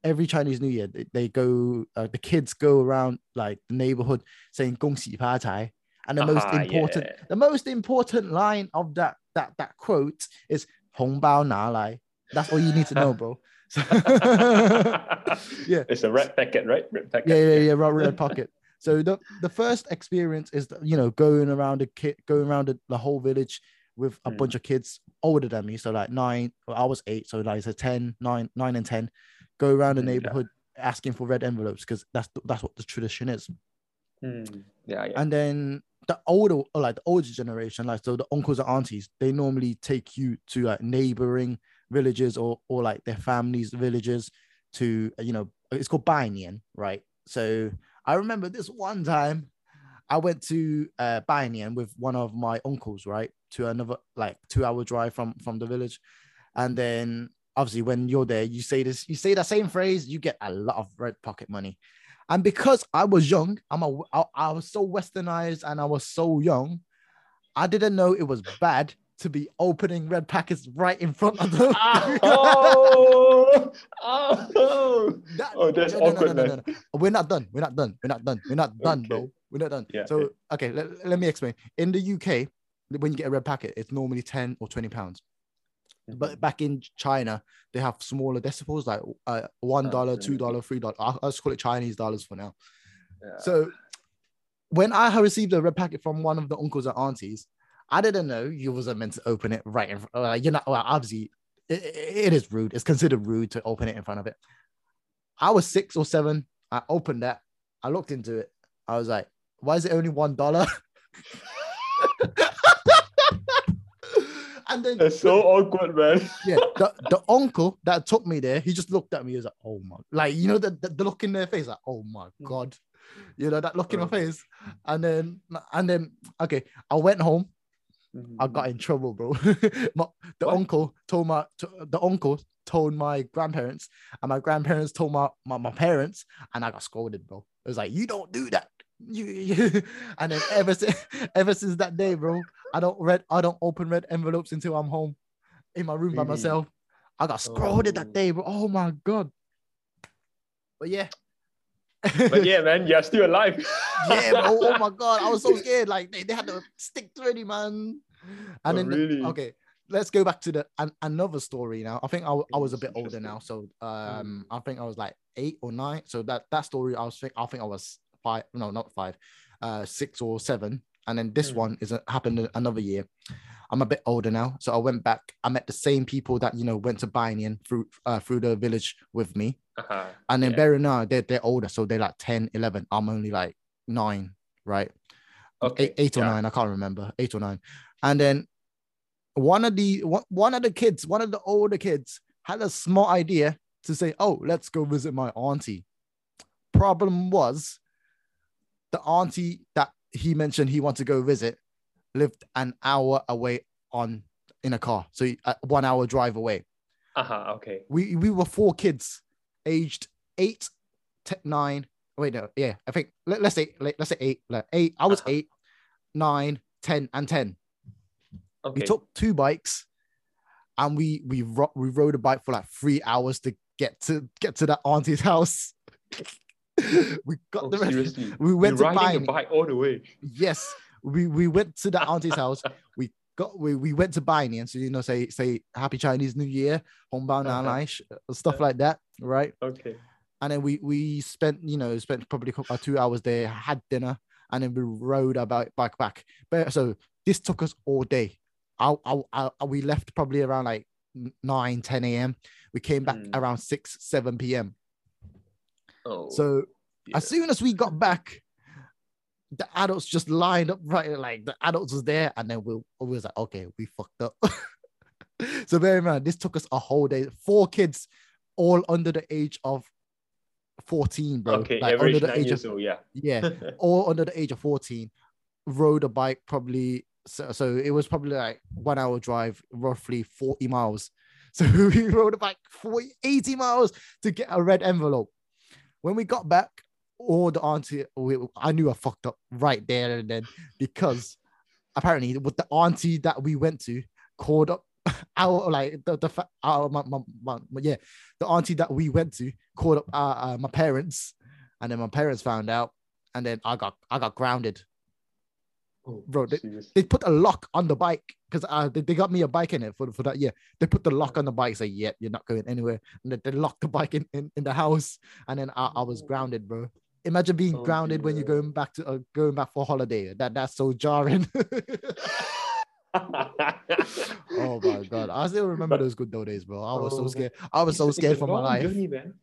every Chinese New Year, they, they go, uh, the kids go around like the neighborhood saying "Gong Xi Fa Cai," and the most Ah, important, yeah. the most important line of that that that quote is "Hong Bao Na Lai." That's all you need to know, bro. (laughs) Yeah. It's a red packet, right? Red packet. yeah, yeah, yeah, right, red (laughs) pocket. So the the first experience is you know going around the kid, going around the, the whole village with a Mm. bunch of kids older than me. So like nine, well, I was eight, so like so 10, nine, nine and ten, go around the Mm, yeah. neighborhood asking for red envelopes because that's that's what the tradition is. Mm. Yeah, yeah. And then the older, like the older generation, like so the uncles and aunties, they normally take you to like neighboring villages or or like their families' villages to you know it's called Bainian, right? So I remember this one time I went to uh Bainian with one of my uncles, right? To another like two hour drive from from the village. And then obviously when you're there, you say this, you say that same phrase, you get a lot of red pocket money. And because I was young, I'm a I, I was so westernized and I was so young, I didn't know it was bad to be opening red packets right in front of them. Ah, (laughs) oh, oh, That- oh, that's no, no, awkward, no, no, man. no, no. We're not done. We're not done. We're not done. We're not done, Okay. bro. We're not done. Yeah, so yeah. okay, let, let me explain. In the UK, when you get a red packet, it's normally 10 or 20 pounds. Mm-hmm. But back in China, they have smaller decimals like uh, one dollar, two dollar, three dollar. I'll, I'll just call it Chinese dollars for now. Yeah. So when I received a red packet from one of the uncles and aunties, I didn't know you wasn't meant to open it right in front. Uh, you're not. Well, obviously, it, it- it is rude. It's considered rude to open it in front of it. I was six or seven. I opened that. I looked into it. I was like, "Why is it only one dollar?" (laughs) and then That's so awkward, man. yeah, (laughs) the, the uncle that took me there, he just looked at me. He was like, "Oh my!" Like you know the, the, the look in their face, like, "Oh my Mm. god," you know that look in my face. And then and then okay, I went home. I got in trouble, bro. (laughs) my, the What? uncle told my to, the uncle told my grandparents, and my grandparents told my, my my parents, and I got scolded, bro. It was like, "You don't do that." You, you. (laughs) and then ever since (laughs) ever since that day, bro, I don't read I don't open red envelopes until I'm home in my room by myself. I got scolded Oh. that day, bro. Oh my god. But yeah. But yeah, man, you're still alive. (laughs) yeah, bro. Oh my god. I was so scared. Like they, they had to stick sticks ready, man. And Oh, then the- okay. let's go back to the an, another story now. I think I, I was a bit older now, so um, I think I was like eight or nine. So that that story, I was think I think I was five. No, not five, uh, six or seven. And then this Mm. one is a, happened another year. I'm a bit older now, so I went back. I met the same people that you know went to Bainian through uh, through the village with me. Uh-huh. And then Yeah. bear in mind, they're, they're older, so they're like 10, 11. I'm only like nine, right? Okay. Eight, eight or yeah. nine, I can't remember, eight or nine. And then one of the one, one of the kids, one of the older kids, had a small idea to say, "Oh, let's go visit my auntie." Problem was, the auntie that he mentioned he wanted to go visit lived an hour away on in a car, so uh, one hour drive away Uh-huh. Okay. we we were four kids aged eight to nine wait no yeah i think let, us say let, us say eight like eight i was Uh-huh. eight nine ten and 10 Okay. we took two bikes and we we ro- we rode a bike for like three hours to get to get to that auntie's (laughs) house (laughs) we got oh, the rest seriously. we went You're to a bike all the way. yes we we went to the auntie's house (laughs) we got we, we went to buy and so you know say say happy chinese new year Hongbao Uh-huh. nalai, sh- stuff like that right Okay. and then we we spent you know spent probably uh, two hours there had dinner and then we rode about back back but so this took us all day I, I, I, we left probably around like 9 10 a.m we came back Mm. around 6 7 p.m Oh. so yeah. as soon as we got back the adults just lined up right like the adults was there and then we, we was like okay we fucked up (laughs) so bear in mind this took us a whole day four kids all under the age of 14 bro okay, like under the nine age years of old, yeah. yeah (laughs) all under the age of 14 rode a bike probably so, so it was probably like one hour drive roughly 40 miles (laughs) so we rode a bike 40 80 miles to get a red envelope when we got back all the auntie i knew i fucked up right there and then because apparently with the auntie that we went to called up (laughs) our like the, the our my, my, my, my- yeah the auntie that we went to called up uh, uh, my parents. And then my parents found out and then i got i got grounded Oh, Bro, they- they put a lock on the bike because uh, they, they got me a bike in it for, for that year. They put the lock on the bike, say, yeah, you're not going anywhere. And they, they locked the bike in, in, in the house. And then I, I was grounded, bro. Imagine being Oh, grounded when you're going back to uh, going back for holiday. That that's so jarring. (laughs) (laughs) oh my god, I still remember But- those good old days, bro. I was so Oh, scared. I was so scared for my life. Journey, man.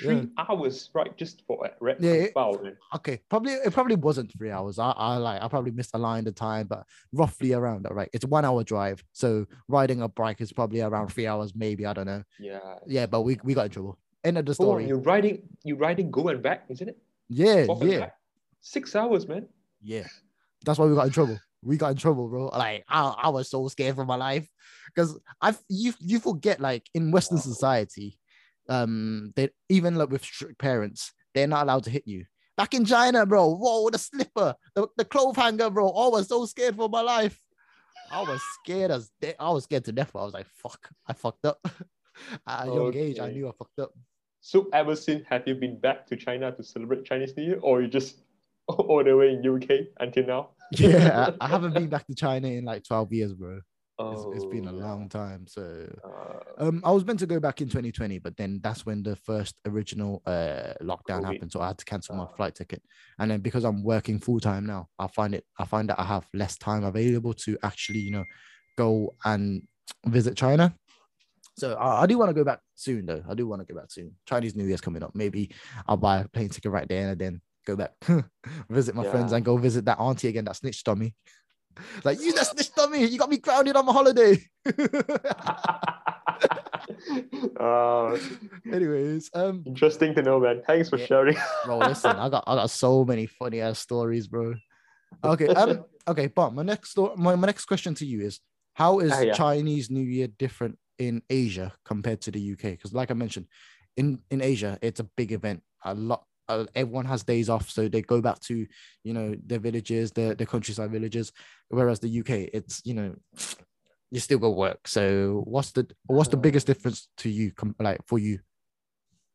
Three hours, right? Just for a red Yeah, yeah, it-. Okay, probably it probably wasn't three hours. I, I like I probably missed a line the time, but roughly around that, right? It's one hour drive, so riding a bike is probably around three hours, maybe. I don't know. Yeah. Yeah, but we, we got in trouble. End of the Oh, story. you're riding, you're riding go and back, isn't it? yeah, and yeah. Six hours, man. yeah. That's why we got in trouble. We got in trouble, bro. Like I, I was so scared for my life because I you you forget like in Western Wow. society, um, they even like with strict parents, they're not allowed to hit you. Back in China, bro, whoa, the slipper, the, the clothes hanger, bro. I was so scared for my life. I was scared as de- I was scared to death. I was like, fuck, I fucked up. (laughs) At a young age, I knew I fucked up. So ever since, have you been back to China to celebrate Chinese New Year, or you just (laughs) all the way in UK until now? Yeah, (laughs) I haven't been back to China in like 12 years, bro. It's, it's been a Oh, long time. So uh, um, I was meant to go back in 2020, but then that's when the first original uh lockdown COVID. happened. So I had to cancel my Ah. flight ticket. And then because I'm working full time now, I find it I find that I have less time available to actually, you know, go and visit China. So I, I do want to go back soon though. I do want to go back soon. Chinese New Year's coming up. Maybe I'll buy a plane ticket right there and then go back, (laughs) visit my friends and go visit that auntie again that snitched on me. (laughs) Like you that snitched on me. You got me grounded on my holiday. uh, (laughs) Anyways, um, interesting to know, man. Thanks for Yeah. sharing. bro, listen, I got I got so many funny ass stories, bro. Okay, um, (laughs) okay, but my next story, my, my next question to you is, how is Ah, yeah. Chinese New Year different in Asia compared to the UK? Because, like I mentioned, in in Asia, it's a big event. A lot, uh, everyone has days off, so they go back to you know their villages, their their countryside villages. Whereas the UK, it's you know. You still go work. So what's the what's the Uh, biggest difference to you, like for you?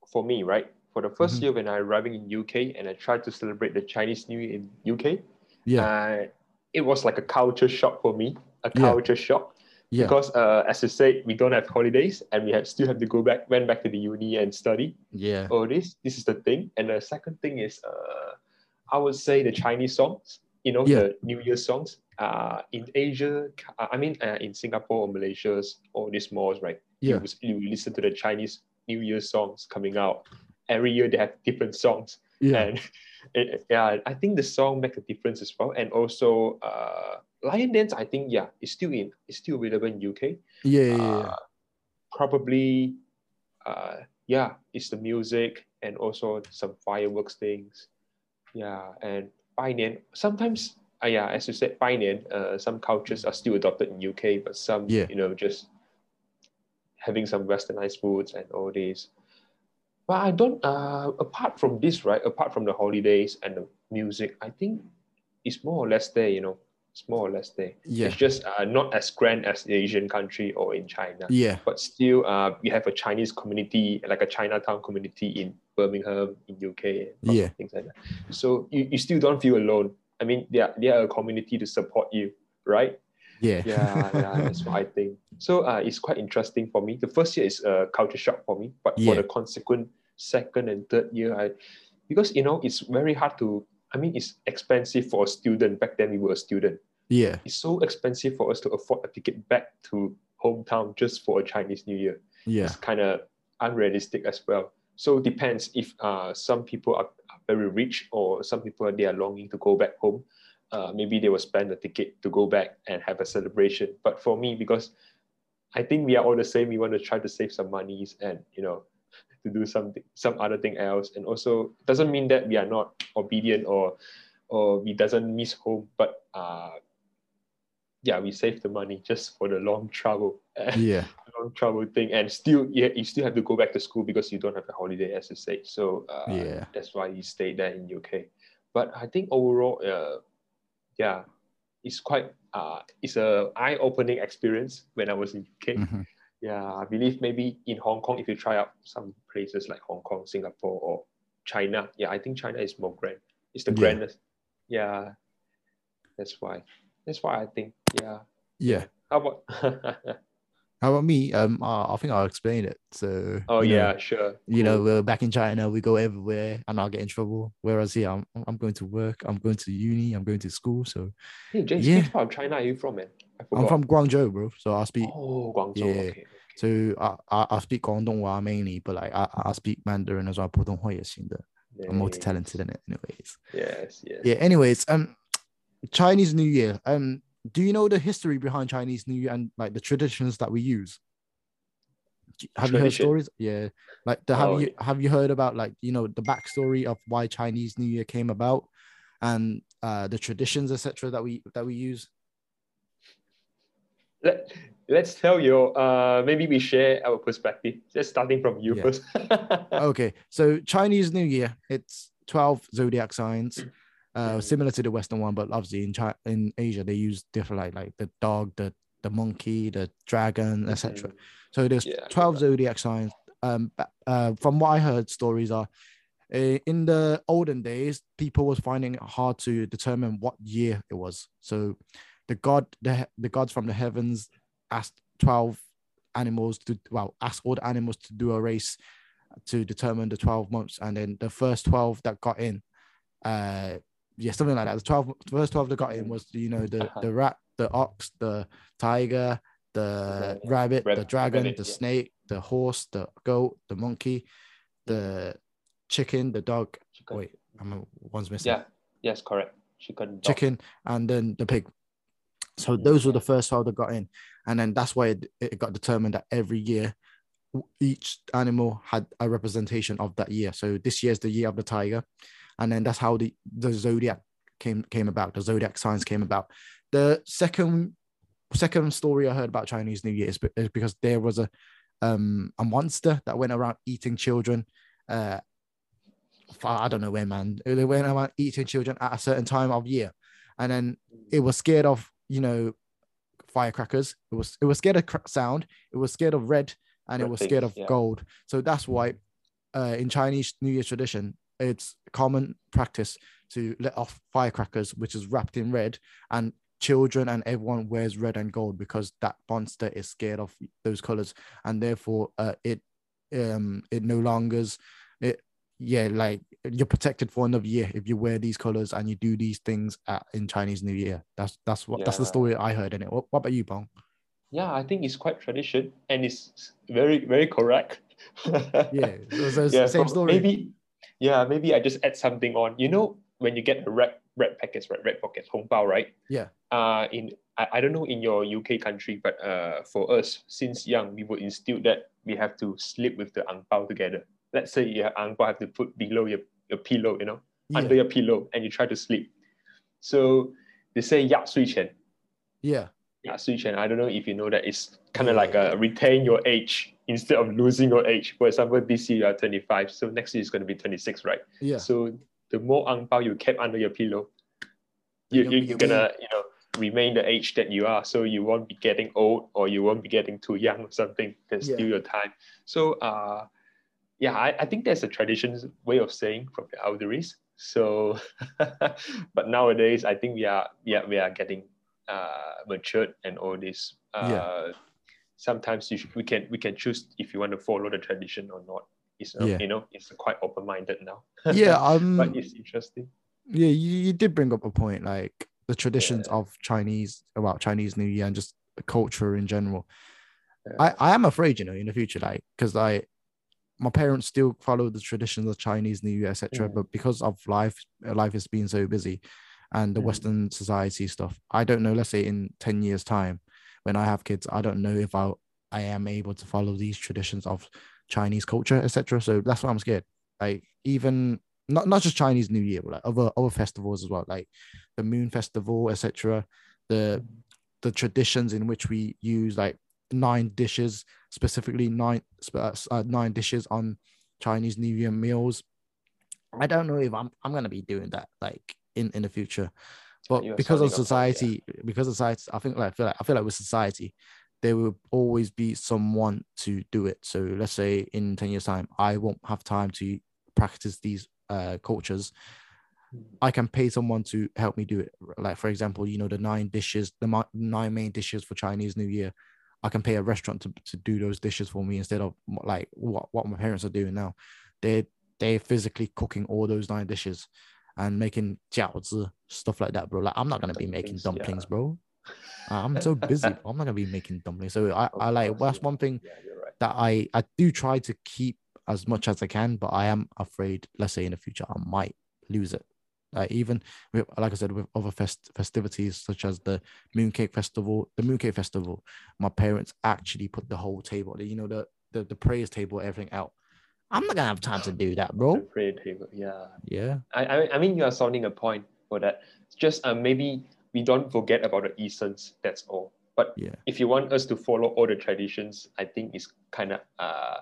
for me, right? For the 1st Mhm. year when I arriving in UK and I tried to celebrate the Chinese New Year in UK, Yeah, uh, it was like a culture shock for me, a Yeah. culture shock, Yeah. Because uh, as you said, we don't have holidays and we have still have to go back, went back to the uni and study. Yeah. Oh, this this is the thing. And the second thing is, uh, I would say the Chinese songs. You know, Yeah. the New Year songs. Uh, in Asia, uh, I mean, uh, in Singapore or Malaysia, all these malls, right? Yeah. You, you listen to the Chinese New Year songs coming out. Every year they have different songs. Yeah. And (laughs) it, yeah, I think the song make a difference as well. And also, uh, Lion Dance, I think, yeah, it's still in, it's still available in UK. Yeah. Yeah. yeah. Uh, probably, uh, yeah, it's the music and also some fireworks things. Yeah, and Bai Nian, sometimes, uh, yeah, as you said, Bai Nian, uh, some cultures are still adopted in UK, but some, Yeah. you know, just having some westernized foods and all this. But I don't, uh, apart from this, right, apart from the holidays and the music, I think it's more or less there, you know, it's more or less there. Yeah. It's just uh, not as grand as the Asian country or in China yeah. but still uh, we have a Chinese community, like a Chinatown community in Birmingham, in UK, and lots of Yeah. things like that. So you, you still don't feel alone. I mean, they are, they are a community to support you, right? Yeah. Yeah, yeah, that's what I think. So uh, it's quite interesting for me. The first year is a culture shock for me, but Yeah. for the consequent second and third year, I because you know it's very hard to. I mean, it's expensive for a student. Back then, we were a student Yeah. it's so expensive for us to afford a ticket back to hometown just for a Chinese New Year. Yeah. It's kind of unrealistic as well. So it depends if uh, some people are, are very rich or some people they are longing to go back home. Uh, maybe they will spend the ticket to go back and have a celebration. But for me, because I think we are all the same, we want to try to save some monies and you know to do something some other thing else. And also doesn't mean that we are not obedient or or we doesn't miss home, but uh, yeah, we save the money just for the long travel, (laughs) Yeah. long travel thing, and still, yeah, you still have to go back to school because you don't have a holiday, as you say. So uh, Yeah. that's why you stay there in UK. But I think overall, uh, yeah, it's quite uh, it's a eye-opening experience when I was in UK. Mhm. Yeah, I believe maybe in Hong Kong, if you try out some places like Hong Kong, Singapore, or China, yeah, I think China is more grand. It's the Yeah. grandest. Yeah, that's why. That's why I think. Yeah. Yeah. How about? (laughs) How about me? Um, I, I think I'll explain it. So. oh you know, yeah, sure. you know, we're back in China, we go everywhere and I'll get in trouble. Whereas here, I'm, I'm going to work, I'm going to uni, I'm going to school. So Hey, James, yeah. which part of China are you from, man? I forgot. I'm from Guangzhou, bro. So I speak, Oh, Guangzhou. Yeah. Okay. okay. so I, I, I speak Guangdonghua mainly, but like I, I speak Mandarin as well, 普通话也行的. I'm multi-talented in it anyways. Yes, yes. Yeah, anyways, um, Chinese New Year. Um, do you know the history behind Chinese New Year and like the traditions that we use? Do- Have you heard Tradition? stories? Yeah, like the, have Oh, you have you heard about like you know the backstory of why Chinese New Year came about and uh the traditions etc that we that we use? Let, let's tell you, uh, maybe we share our perspective. Just starting from you Yeah. first. (laughs) Okay, so Chinese New Year, it's 12 zodiac signs, uh, similar to the Western one, but obviously in China, in Asia, they use different like like the dog, the the monkey, the dragon, etc. So there's Yeah, 12 zodiac signs. Um, uh, from what I heard, stories are uh, in the olden days, people was finding it hard to determine what year it was. So the god, the the gods from the heavens asked 12 animals to well, asked all the animals to do a race to determine the 12 months, and then the first 12 that got in, uh, yeah, something like that. The 12 first 12 that got in was you know the Uh-huh. (laughs) the rat, the ox, the tiger, the The rabbit, the dragon, rabbit, the yeah. snake, the horse, the goat, the monkey, the chicken, the dog. Chicken. Wait, I'm one's missing. Yeah. Yes, correct. Chicken. dog. Chicken, and then the pig. So those were the first 12 that got in, and then that's why it, it got determined that every year each animal had a representation of that year. So this year's the year of the tiger, and then that's how the the zodiac came came about. The zodiac signs came about. The second second story I heard about Chinese New Year is, is because there was a um a monster that went around eating children. Uh, I don't know when, man. They went around eating children at a certain time of year, and then it was scared of you know firecrackers. It was it was scared of sound. It was scared of red, and it was scared things, of yeah. gold. So that's why, uh, in Chinese New Year tradition, it's common practice to let off firecrackers, which is wrapped in red, and children and everyone wears red and gold because that monster is scared of those colors and therefore uh, it um it no longer's yeah like you're protected for another year if you wear these colors and you do these things at, in chinese new year that's that's what that's the story i heard in it what, what about you Pong Yeah, I think it's quite tradition and it's very very correct. (laughs) yeah so, yeah, same story Maybe, yeah, maybe I just add something on. You know, when you get the red red packets, right, red pockets, hongbao, right? Yeah. Uh, in I, I don't know in your UK country, but uh, for us, since young, we were instilled that we have to sleep with the angbao together. Let's say you have have to put below your, your pillow, you know, under your pillow, and you try to sleep. So they say ya sui chen. yeah Yeah, Sui Chen, I don't know if you know that it's kind of like a retain your age instead of losing your age. For example, this year you are 25, so next year is going to be 26, right? yeah So the more ang you kept under your pillow, you, You're you, gonna you're gonna you know remain the age that you are. So you won't be getting old or you won't be getting too young or something. There's Yeah. still your time. So uh yeah, I, I think there's a tradition way of saying from the elderlies. So (laughs) but nowadays I think we are yeah we are getting uh matured and all this. Uh Yeah. sometimes you should, we can we can choose if you want to follow the tradition or not. It's uh, Yeah. you know it's quite open minded now. yeah (laughs) um but it's interesting. yeah you, you did bring up a point like the traditions Yeah. of chinese about chinese new year and just culture in general Yeah. I, I am afraid, you know, in the future, like, because I, my parents still follow the traditions of Chinese New Year, etc. Mm. But because of life, life has been so busy, and the Mm. Western society stuff, I don't know. Let's say in ten years' time, when I have kids, I don't know if I I am able to follow these traditions of Chinese culture, etc. So that's why I'm scared. Like even not not just Chinese New Year, but like other other festivals as well, like the Moon Festival, etc. The the traditions in which we use like nine dishes specifically nine uh, uh, nine dishes on chinese new year meals i don't know if i'm i'm going to be doing that like in in the future but because of a yeah. society because of society i think like I feel like i feel like with society there will always be someone to do it so let's say in 10 years time i won't have time to practice these uh cultures I can pay someone to help me do it. Like for example, you know the nine dishes, the nine main dishes for Chinese New Year. I can pay a restaurant to, to do those dishes for me instead of like what, what my parents are doing now. They're they're physically cooking all those nine dishes and making jiaozi, stuff like that, bro. Like I'm not gonna be making Dumplings, yeah. bro. Ah, I'm so busy. bro. I'm not gonna be making dumplings. So I, I like course, that's one thing Yeah, right. that I I do try to keep as much as I can, but I am afraid, let's say in the future, I might lose it. Like even with, like I said, with other fest- festivities such as the Mooncake Festival, the Mooncake Festival, my parents actually put the whole table, the- you know, the the, the praise table, everything out. I'm not gonna have time to do that, The bro. prayer table. Yeah. Yeah, I, I, I mean, you are sounding a point for that. It's just uh, maybe we don't forget about the essence. That's all. But yeah, if you want us to follow all the traditions, I think it's kind of uh,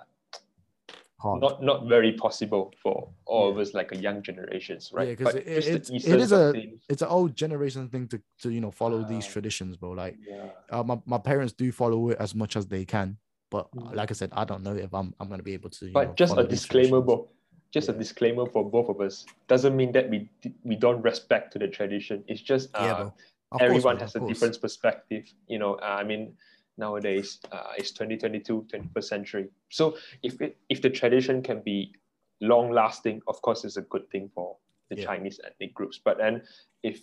not not very possible for all of us like a young generations, right? Yeah, 'cause But it- just the it's- it essence is a- things. it's an old generation thing to to you know follow these Ah. traditions, bro. Like Yeah. uh, my, my parents do follow it as much as they can, but uh, Mm. like I said, I don't know if I'm I'm gonna be able to. You But know, just a disclaimer, bo- just Yeah. a disclaimer for both of us doesn't mean that we we don't respect to the tradition. It's just uh, Yeah, bro. Course, everyone has a different perspective you know uh, i mean nowadays uh, it's 2022 21st century so if it, if the tradition can be long lasting of course it's a good thing for the Yeah. chinese ethnic groups but then if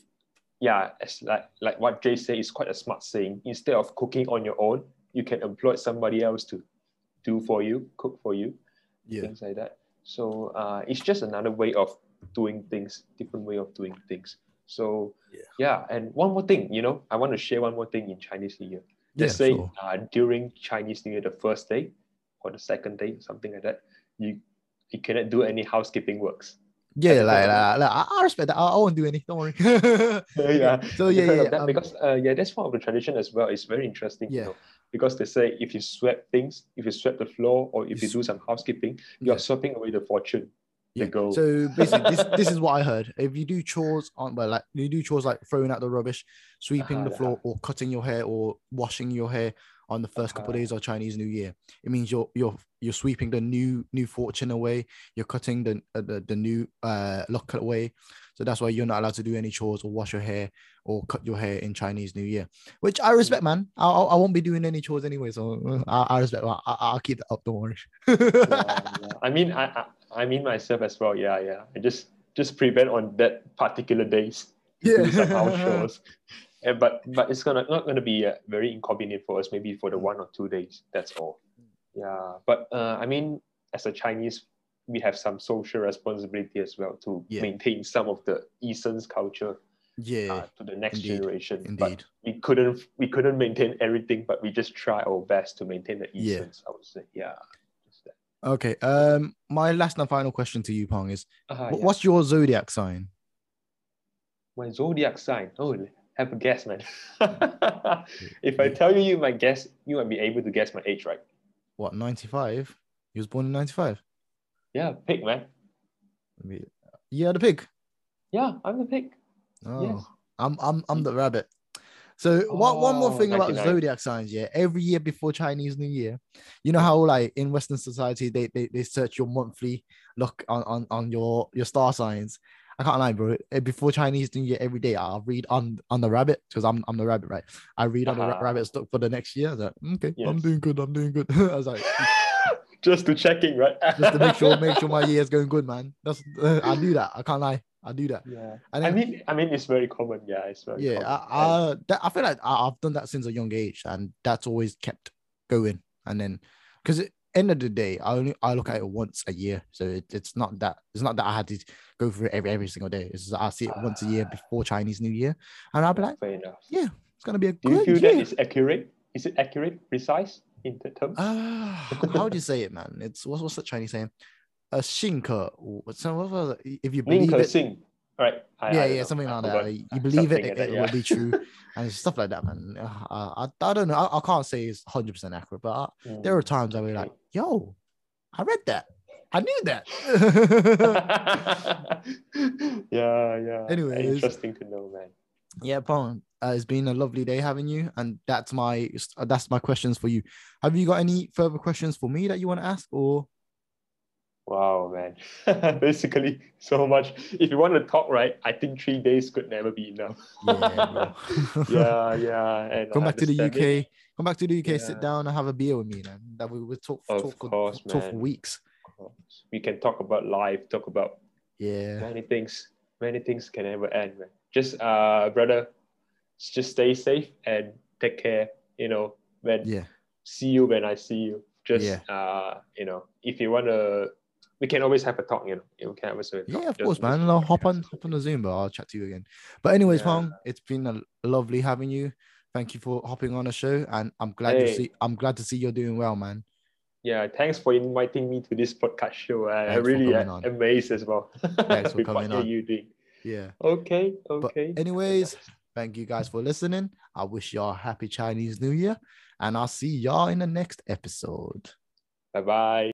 yeah as like like what jay said is quite a smart saying instead of cooking on your own you can employ somebody else to do for you cook for you Yeah, things like that. So uh, it's just another way of doing things, different way of doing things. So Yeah. yeah, and one more thing, you know, I want to share one more thing in Chinese New Year. Yeah, Let's say sure. uh, during Chinese New Year, the first day or the second day, something like that, you you cannot do any housekeeping works. Yeah, like, like, like, I I respect that. I, I won't do any. Don't worry. (laughs) (laughs) yeah. So yeah, because yeah, of that, um, because uh, yeah, that's part of the tradition as well. It's very interesting, Yeah. you know, because they say if you sweep things, if you sweep the floor, or if You you, do some housekeeping, yeah. you're sweeping away the fortune. Yeah. Goal. So basically, this this is what I heard. (laughs) If you do chores on, well, like you do chores like throwing out the rubbish, sweeping Uh-huh, the floor, or cutting your hair, or washing your hair on the first couple of Uh-huh. days of Chinese New Year. It means you're you're you're sweeping the new new fortune away. You're cutting the uh, the, the new uh luck away. So that's why you're not allowed to do any chores or wash your hair or cut your hair in Chinese New Year, which I respect, man. I I, I won't be doing any chores anyway, so uh, I, I respect. I, I- I'll keep that up. Don't worry. (laughs) Yeah, yeah. I mean, I, I mean myself as well. Yeah, yeah. I just just prevent on that particular days. some house. (laughs) And, but but it's gonna not gonna be uh, very inconvenient for us. Maybe for the one or two days. That's all. Yeah. But uh, I mean, as a Chinese, we have some social responsibility as well to Yeah. maintain some of the Eastern's culture Yeah, uh, to the next indeed, generation. indeed. But we couldn't we couldn't maintain everything, but we just try our best to maintain the Yeah. I would say. Yeah. Okay. Um, my last and final question to you, Pong, is Uh-huh, yeah. what's your zodiac sign? My zodiac sign. Oh, have a guess, man. (laughs) if I tell you, you might guess. You might be able to guess my age, right? What ninety five? He was born in ninety five. Yeah, pig, man. Yeah, the pig. Yeah, I'm the pig. Oh, Yes. I'm I'm I'm the rabbit. So one one more Oh, thing about 99. zodiac signs, yeah. Every year before Chinese New Year, you know how like in Western society they they, they search your monthly look on, on on your your star signs. I can't lie, bro. Eh, Before Chinese New Year, every day I'll read on on the rabbit because I'm I'm the rabbit, right? I read on the Uh-huh. rabbit stock for the next year. I was like, okay, I'm doing good. I'm doing good. (laughs) I was like, (laughs) Just to checking, right? just to make sure make sure my (laughs) year is going good, man. That's I do that. I can't lie. I do that. Yeah. And I mean, I mean, it's very common. Yeah, it's very yeah common. I, I, that, I feel like I, i've done that since a young age and that's always kept going and then because end of the day i only i look at it once a year so it, it's not that it's not that i had to go through it every, every single day it's just i see it once a year Ah. before chinese new year and i'll be like yeah it's gonna be a Do you good feel year that it's accurate? Is it accurate, precise in the terms? Ah, how do you say it man it's what's, what's the chinese saying a shinker or what was if you believe it Sing. Right. I, I yeah, don't yeah, know. something I like that. Like, You (laughs) believe it, it, like that, it yeah. will be true, (laughs) and stuff like that, man. Uh, I, I don't know. I, I can't say it's hundred percent accurate, but I, there are Mm, times I be like, "Yo, I read that. I knew that." (laughs) yeah, yeah. Anyways. interesting to know, man. yeah, Paul, Uh, it's been a lovely day having you, and that's my uh, that's my questions for you. Have you got any further questions for me that you want to ask, or Wow, man. (laughs) Basically, so much. If you want to talk, right, I think three days could never be enough. yeah, (laughs) yeah, yeah. And come back to the understand it. UK. Come back to the UK. Yeah. Sit down and have a beer with me, man. That we would talk, Of talk, for, course, talk for weeks. We can talk about life, talk about Yeah. many things. Many things can never end, man. Just, uh, brother, just stay safe and take care. You know, when Yeah. see you when I see you. Just, Yeah. uh, you know, if you want to, we can always have a talk. You know, We can always have a talk. Yeah, of course, man. I'll hop on hop on the Zoom, but I'll chat to you again. But anyways, Yeah. It's been a lovely having you. Thank you for hopping on the show, and I'm glad to see. I'm glad to see you're doing well, man. Yeah, thanks for inviting me to this podcast show. I, Thanks really uh, am on. amazed as well. Thanks for (laughs) coming on. you doing. Yeah. Okay, But okay. anyways, thank you guys for listening. I wish y'all a happy Chinese New Year, and I'll see y'all in the next episode. bye bye.